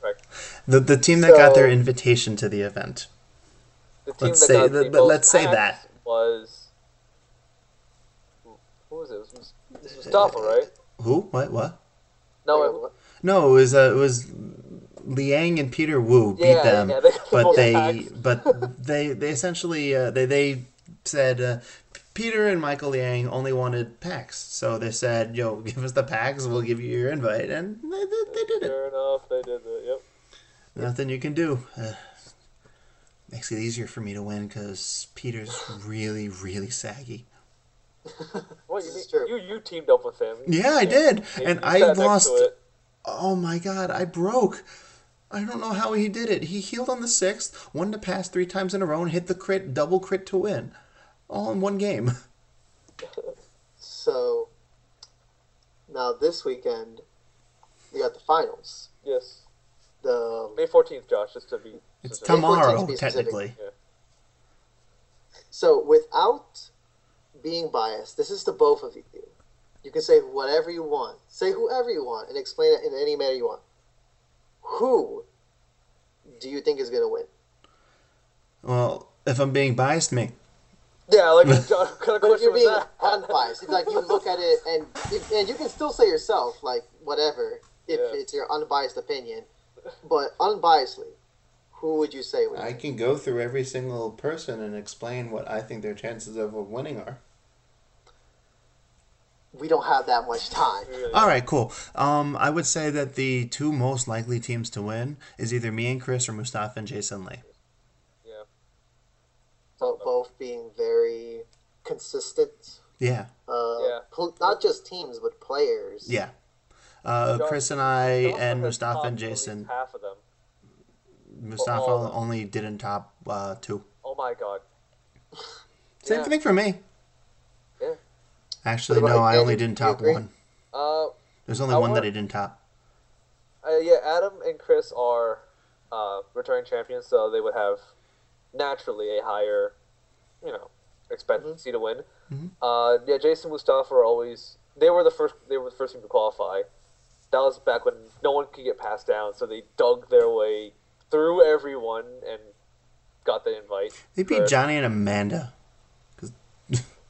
The the team that got their invitation to the event. The team Let's that say- the but let's say that. was who was it? It was, Mustafa, right? Who? What? What? No, it? No, it was uh, it was Liang and Peter Wu beat Yeah, them, yeah, they but they packs. but they they essentially uh, they they said uh, Peter and Michael Liang only wanted packs, so they said, "Yo, give us the packs, we'll give you your invite," and they, they, they did it. Sure enough, they did that. Yep. Nothing you can do. Uh, makes it easier for me to win because Peter's really, really saggy. What you, is true. you you teamed up with him. Yeah, I did, You- and I sat next to lost. Oh my god, I broke. I don't know how he did it. He healed on the sixth, won to pass three times in a row, and hit the crit, double crit to win, all in one game. So now this weekend, you got the finals. Yes, The May fourteenth, Josh. Just to be. It's specific. tomorrow, to be specific. technically. so without being biased, this is to both of you. You can say whatever you want, say whoever you want, and explain it in any manner you want. Who do you think is going to win? Well, if I'm being biased, me. Yeah, like what kind of But if you're being that? unbiased, it's like you look at it and if, and you can still say yourself like whatever if Yeah. it's your unbiased opinion, but unbiasedly, who would you say would? I can go through every single person and explain what I think their chances of winning are. We don't have that much time. Really. All right, cool. Um, I would say that the two most likely teams to win is either me and Chris or Mustafa and Jason Lee. Yeah. So both being very consistent. Yeah, Uh, Yeah. pl- not just teams, but players. yeah. Uh, Chris and I and Mustafa and Jason. Half of them. Mustafa them. only didn't top uh, two. Oh my god. Same Yeah. thing for me. Yeah. Actually, no, I only didn't top one. Uh, There's only I one that want- I didn't top. uh, yeah. Adam and Chris are uh, returning champions, so they would have naturally a higher, you know, expectancy to win. Mhm. Uh, yeah. Jason Mustafa are always. They were the first. They were the first team to qualify. That was back when no one could get passed down, so they dug their way through everyone and got the invite. They beat for- Johnny and Amanda.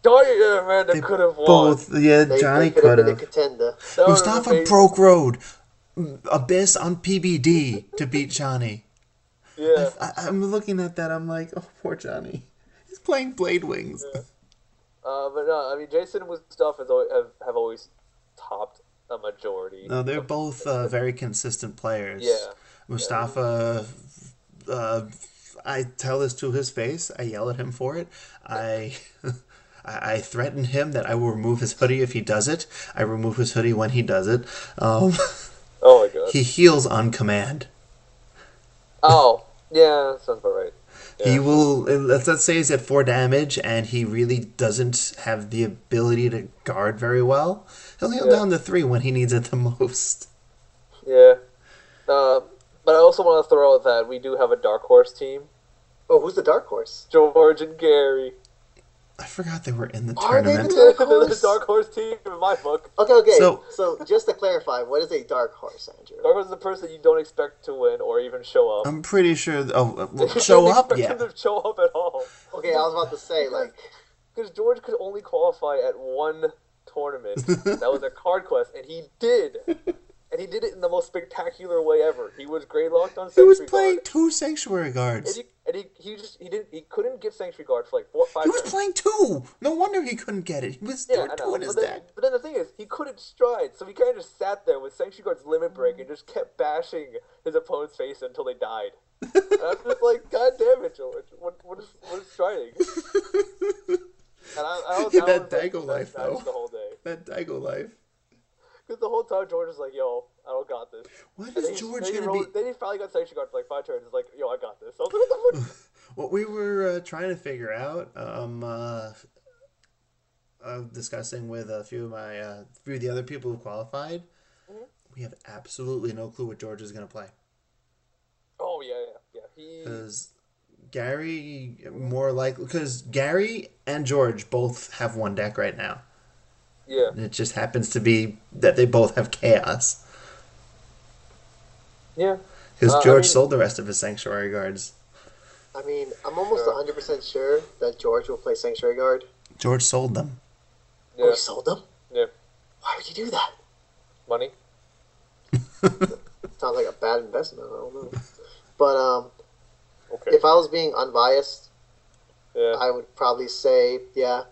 Johnny and Amanda They could have won. Both, yeah, They, Johnny they could could have been a contender. Mustafa been- broke road. Abyss on PBD to beat Johnny. Yeah. I, I'm looking at that. I'm like, oh, poor Johnny. He's playing Blade Wings. Uh, but no, I mean, Jason and Mustafa has always, have, have always topped a majority. No, they're both uh, very consistent players. Yeah. Mustafa, uh, I tell this to his face. I yell at him for it. I, I I threaten him that I will remove his hoodie if he does it. I remove his hoodie when he does it. Um, Oh my god. he heals on command. oh, yeah, sounds about right. He will. Let's, let's say he's at four damage, and he really doesn't have the ability to guard very well. He'll heal Yeah. down to three when he needs it the most. Yeah. Uh, but I also want to throw out that we do have a dark horse team. Oh, who's the dark horse? George and Gary. I forgot they were in the Are they the tournament. Dark They're the horse? dark horse team in my book. Okay, okay. So- So, just to clarify, what is a dark horse, Andrew? Dark horse is the person you don't expect to win or even show up. I'm pretty sure. Oh, well, show don't up, expect yeah. him to show up at all. Okay, I was about to say like, Because George could only qualify at one tournament. that was a card quest, and he did. And he did it in the most spectacular way ever. He was grey locked on He was playing Guard. two sanctuary And guards. he, and he, he just he didn't he couldn't get Sanctuary Guard for like four five He was turns. playing two. No wonder he couldn't get it. He was Yeah, doing his then, deck. but then the thing is, he couldn't stride, so he kind of just sat there with Sanctuary Guard's limit break and just kept bashing his opponent's face until they died. And I'm just like, God damn it, George! What what is what is striding? And I, I was, Yeah, I that was, like, life, though. That Daigo life. Because the whole time George is like, "Yo, I don't got this." What is George then gonna rolled- be? Then he finally got Sanctuary Guard for like five turns. He's like, "Yo, I got this." I like, "What the fuck?" What we were uh, trying to figure out, um, uh, uh, discussing with a few of my, uh, few of the other people who qualified, Mm-hmm. we have absolutely no clue what George is going to play. Oh yeah, yeah, yeah. He Gary, more likely, because Gary and George both have one deck right now. Yeah. It just happens to be that they both have chaos. Yeah. Because Uh, I George mean- sold the rest of his sanctuary guards. I mean, I'm almost Sure. 100 percent sure that George will play Sanctuary Guard. George sold them. Oh, Yeah. he sold them. Yeah. Why would you do that? Money. Sounds like a bad investment. I don't know. But um, Okay. if I was being unbiased, yeah. I would probably say, yeah,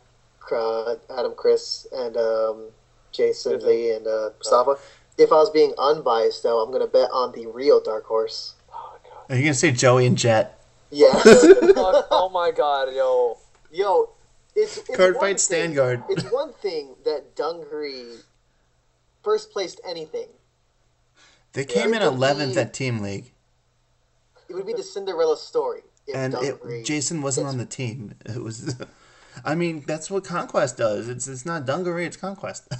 uh, Adam, Chris, and um, Jason, Jason. Lee, and uh, Mustafa. If I was being unbiased, though, I'm going to bet on the real dark horse. oh god. Are you going to say Joey and Jet? Yeah. Oh my god, yo. Yo, it's, it's Card fight thing- stand guard. It's one thing that Dungaree first placed anything. They came in 11th at Team League, It would be the Cinderella story. If and it, Jason wasn't on the team. It was, I mean, that's what Conquest does. It's it's not Dungaree, it's Conquest.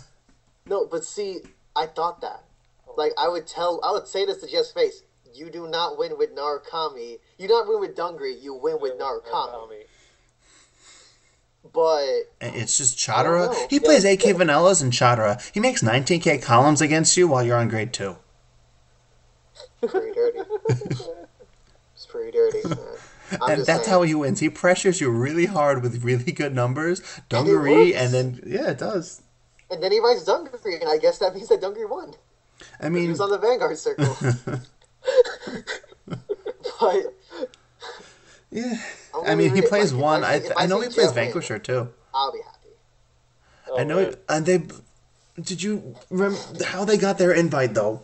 No, but see, I thought that. Like, I would tell, I would say this to Jeff's face. You do not win with Narukami. You not win with Dungaree. You win with Narukami. But It's just Chadra. He plays AK Vanillas and Chadra. He makes 19k columns against you while you're on grade two. pretty dirty. it's pretty dirty, man. And that's saying. how he wins. He pressures you really hard with really good numbers, And Dungaree, works. and then yeah, it does. And then he writes Dungaree, and I guess that means that Dungaree won. I mean, He was on the Vanguard Circle. but yeah. I'm mean, he plays Like, one. I I I know he plays win, Vanquisher too. I'll be happy. Oh, I know, it, and they. Did you remember how they got their invite though?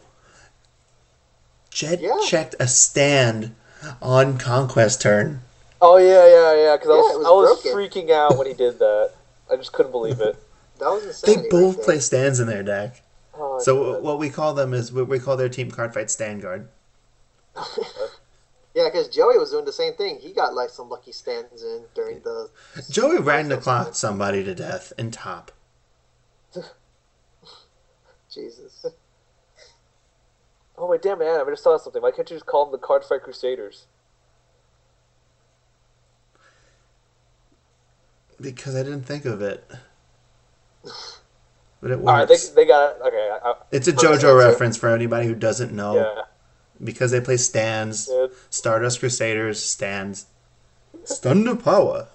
Jet Yeah. checked a stand on Conquest turn. Oh yeah, yeah, yeah. Because I was, was I was broken. freaking out when he did that. I just couldn't believe it. That was insane. They both right play stands in their deck. Oh, So God. what we call them is what we call their team card fight stand guard. Yeah, because Joey was doing the same thing. He got like some lucky stands in during the. Joey ran the clock somebody to death in top. Jesus. Oh wait, damn man! I just saw something. Why can't you just call them the Card Fight Crusaders? Because I didn't think of it. But it works. All right, they, works. they got it. Okay, I, I, It's a JoJo so- reference for anybody who doesn't know. yeah. Because they play stands. Dude. Stardust Crusaders stands. Thunder Power.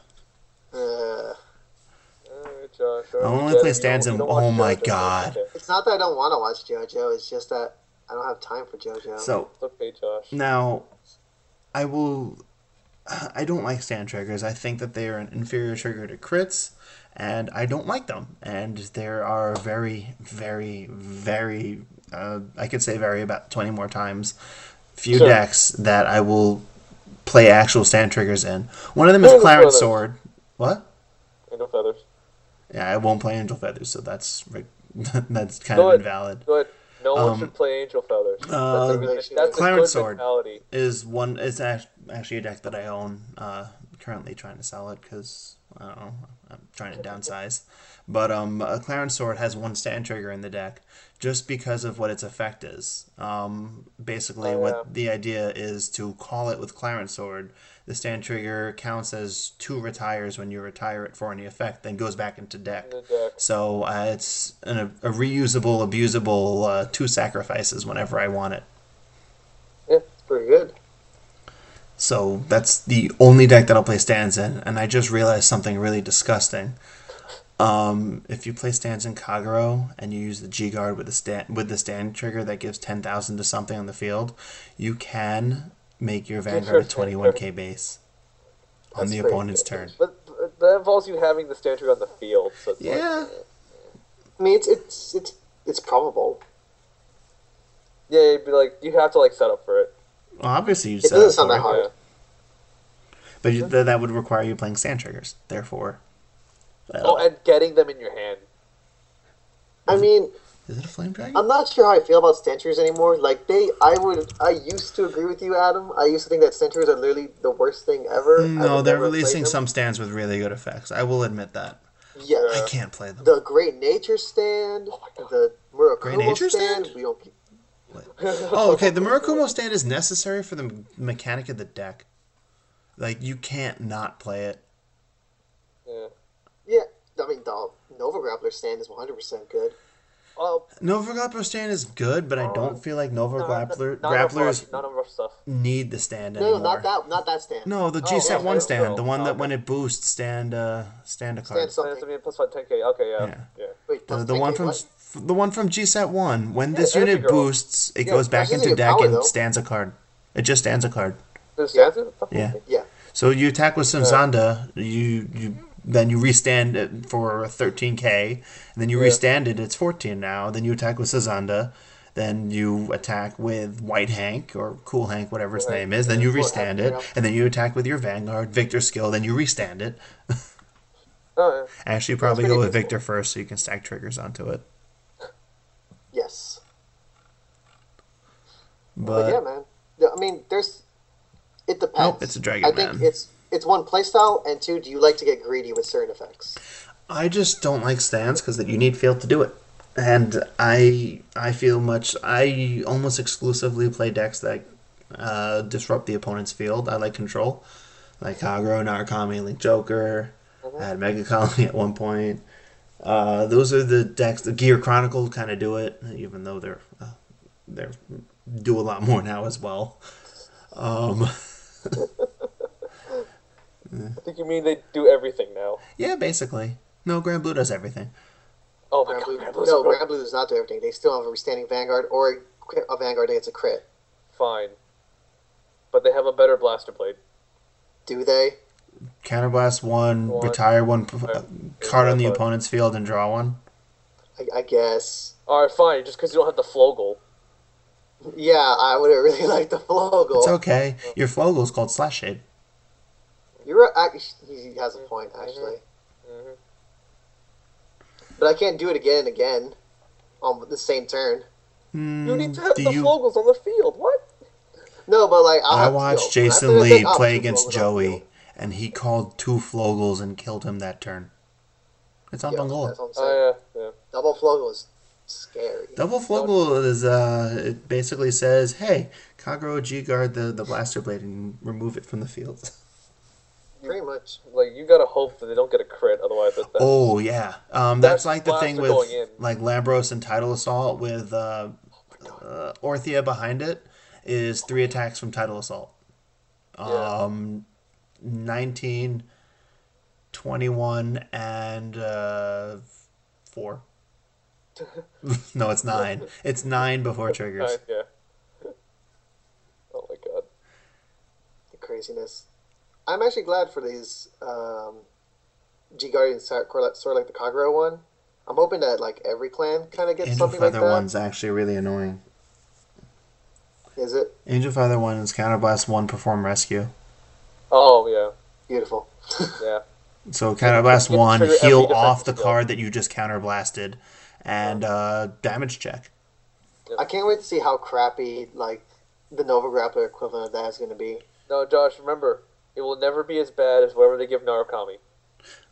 Uh, Alright, Josh, I only play get it. You stands don't- in- you don't watch oh my JoJo. God. It's not that I don't want to watch JoJo. It's just that I don't have time for JoJo. So okay, Josh. now, I will. I don't like stand triggers. I think that they are an inferior trigger to crits, and I don't like them. And there are very, very, very. Uh, I could say very about twenty more times. Few Sure. decks that I will play actual stand triggers in. One of them is Angel Clarence Feathers. Sword. What? And no feathers. Yeah, I won't play Angel Feathers, so that's re- that's kind Go of ahead. invalid. Good. No one Um, should play Angel Feathers. uh, that's a, good- that's a Clarence good Sword. mentality. Is one? It's actually a deck that I own. Uh, currently trying to sell it because I don't know. I'm trying to downsize. But um, a Clarence Sword has one stand trigger in the deck, just because of what its effect is. Um, basically, Oh, yeah. what the idea is to call it with Clarence Sword. The stand trigger counts as two retires when you retire it for any effect, then goes back into deck. In deck. So uh, it's an, a reusable, abusable uh, two sacrifices whenever I want it. Yeah. it's pretty good. So that's the only deck that I'll play stands in, and I just realized something really disgusting. Um, if you play stands in Kagero and you use the G guard with the stand with the stand trigger that gives ten thousand to something on the field, you can make your Vanguard a twenty one k base on That's the opponent's good. turn. But, but that involves you having the stand trigger on the field. So it's Yeah. Like, I mean, it's it's it's it's probable. yeah, it'd be like you have to like set up for it. Well, obviously you It doesn't sound that hard. But you, th- that would require you playing stand triggers. Therefore, Oh, and getting them in your hand. I mean, is it a flame dragon? I'm not sure how I feel about Stenchers anymore. Like they, I would, I used to agree with you, Adam. I used to think that Stenchers are literally the worst thing ever. No, they're releasing some stands with really good effects. I will admit that. Yeah, I can't play them. the Great Nature Stand, oh the Great Nature stand. Stand? We don't. Oh, okay. The Murakumo stand is necessary for the mechanic of the deck. Like you can't not play it. Yeah. Yeah, I mean the Nova Grappler stand is 100 percent good. Well, Nova Grappler stand is good, but I don't feel like Nova no, Grappler not enough grapplers rough- not enough stuff. need the stand No, no, not that, not that stand. No, the Oh, G set yeah, one stand, cool. the one Oh, that okay. when it boosts stand uh stand a card. Stand something. That's I mean, plus five, 10k. Okay, yeah, Yeah. yeah. Wait, The, the one from what? The one from G set one. When Yeah, this unit boosts, it Yeah, goes back into deck power, and though. stands a card. It just stands a card. Does Yeah. Yeah. Yeah, So you attack with some Zonda, you you then you restand it for 13k, and then you Yeah. restand it, it's 14 now. Then you attack with Sazanda, Then you attack with White Hank or Cool Hank, whatever his Right. name is. Then you restand it, and then you attack with your Vanguard, Victor skill. Then you restand it. Oh, yeah. Actually, probably go with. Victor first, so you can stack triggers onto it. Yes. But, But yeah, man. I mean, there's. It depends. Nope, it's a Dragon I think it's it's one playstyle, and two, do you like to get greedy with certain effects? I just don't like stands because you need field to do it, and I I feel much. I almost exclusively play decks that uh, disrupt the opponent's field. I like control, like Kagero, Narukami, Link Joker. I had Mega Colony at one point. Uh, those are the decks. The Gear Chronicle kind of do it, even though they're uh, they're do a lot more now as well. Um, I think you mean they do everything now. yeah, basically. No, Granblue does everything. Oh my Grand god, Blue, Granblue's no, Granblue does not do everything. They still have a standing Vanguard or a a Vanguard that gets a crit. fine. But they have a better blaster blade. Do they? Counterblast one, One. retire one card on the Yeah, opponent's field and draw one. I, I guess. Alright, fine, just because you don't have the Flogal. Yeah, I would have really liked the Flogal. It's okay. Your Flogal is called Slash Shade. You're. Actually, he has a point, actually. Mhm. But I can't do it again and again on the same turn. You need to have the you- Flogals on the field. What? No, but like I'll I watched yo, when I Jason Lee play against Flogals on the Joey, field. And he called two Flogals and killed him that turn. It's on Yeah, Vongola. that's what I'm saying. Oh, yeah, yeah. Double Flogal is scary. Double Flogal is uh, it basically says, "Hey, Kagero G guard the the blaster blade and remove it from the field." Pretty much. Like, you gotta hope that they don't get a crit, otherwise that's that. Oh yeah, um, that's, That's like the thing with like Lambros and Tidal Assault with uh, uh, Orthia behind it is three attacks from Tidal Assault. Yeah. Um, 19, 21, and uh, 4. no, it's 9. It's 9 before triggers. Right, yeah. Oh my god. The craziness. I'm actually glad for these um, G Guardians sort of like the Kagero one. I'm hoping that like every clan kind of gets Angel something like Feather that. one's actually really annoying. Is it Angel Feather one is Counterblast 1 Perform Rescue. Oh, yeah. beautiful? Yeah. So Counterblast you can 1, trigger heal off the skill. card that you just counterblasted, and uh, damage check. I can't wait to see how crappy like the Nova Grappler equivalent of that is going to be. No, Josh, remember, it will never be as bad as whatever they give Narukami.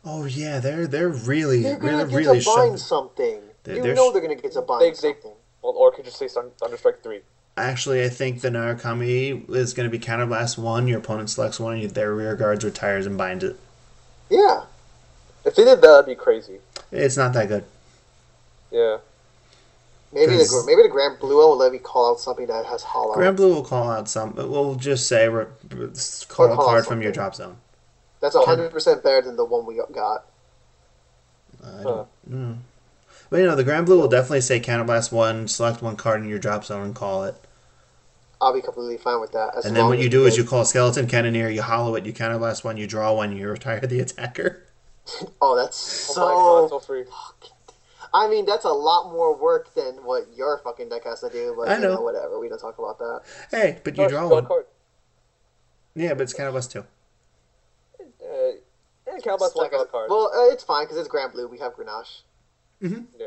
Oh yeah, they're they're really They're going really to get really to bind something. They're- you they're know sh- they're going to get to bind They- they- something. Well, or could just say Thunderstrike 3. Actually, I think the Narukami is going to be counterblast one. Your opponent selects one, and their rear guards retires and binds it. Yeah, If they did that, that'd be crazy. It's not that good. Yeah. maybe the maybe the Granblue will let me call out something that has hollow. Grand Blue will call out some. We'll just say re- call a card from your drop zone. That's hundred percent better than the one we got. I don't know. But you know, the Granblue will definitely say counterblast one, select one card in your drop zone, and call it. I'll be completely fine with that. as And then what you do is you call Skeleton Cannoneer, you hollow it, you counterblast one, you draw one, you retire the attacker. Oh, that's Oh my god, so. so free. I mean, that's a lot more work than what your fucking deck has to do. But I you know. know, whatever. We don't talk about that. Hey, but you Josh, draw draw one. card. Yeah, but it's counterblast two. Uh, yeah, count one Like draw a- a card. Well, uh, it's fine because it's Granblue. We have Grenache. Mm-hmm. Yeah.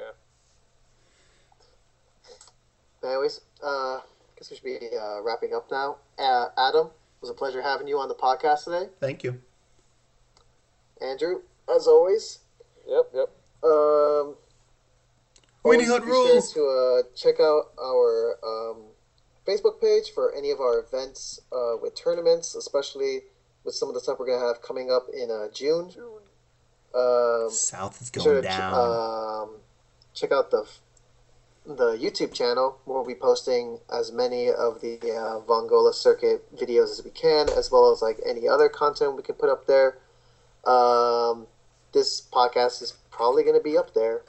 But anyways, uh, I guess we should be uh, wrapping up now. Uh, Adam, it was a pleasure having you on the podcast today. Thank you. Andrew, as always. Yep, yep. Um, Winning always Hunt be sure rules. to uh, check out our um, Facebook page for any of our events uh, with tournaments, especially with some of the stuff we're gonna have coming up in uh, June. Um, South is going sure to ch- down. um, check out the the YouTube channel. We'll be posting as many of the uh, Vongola circuit videos as we can, as well as like any other content we can put up there. Um, this podcast is probably going to be up there.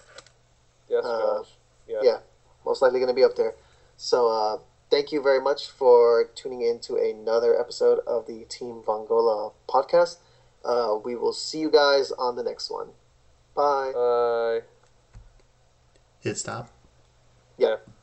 Yes, Uh, Josh. Yeah. Yeah, most likely going to be up there. So uh, thank you very much for tuning in to another episode of the Team Vongola podcast. Uh, we will see you guys on the next one. Bye. Bye. Hit stop. Yeah.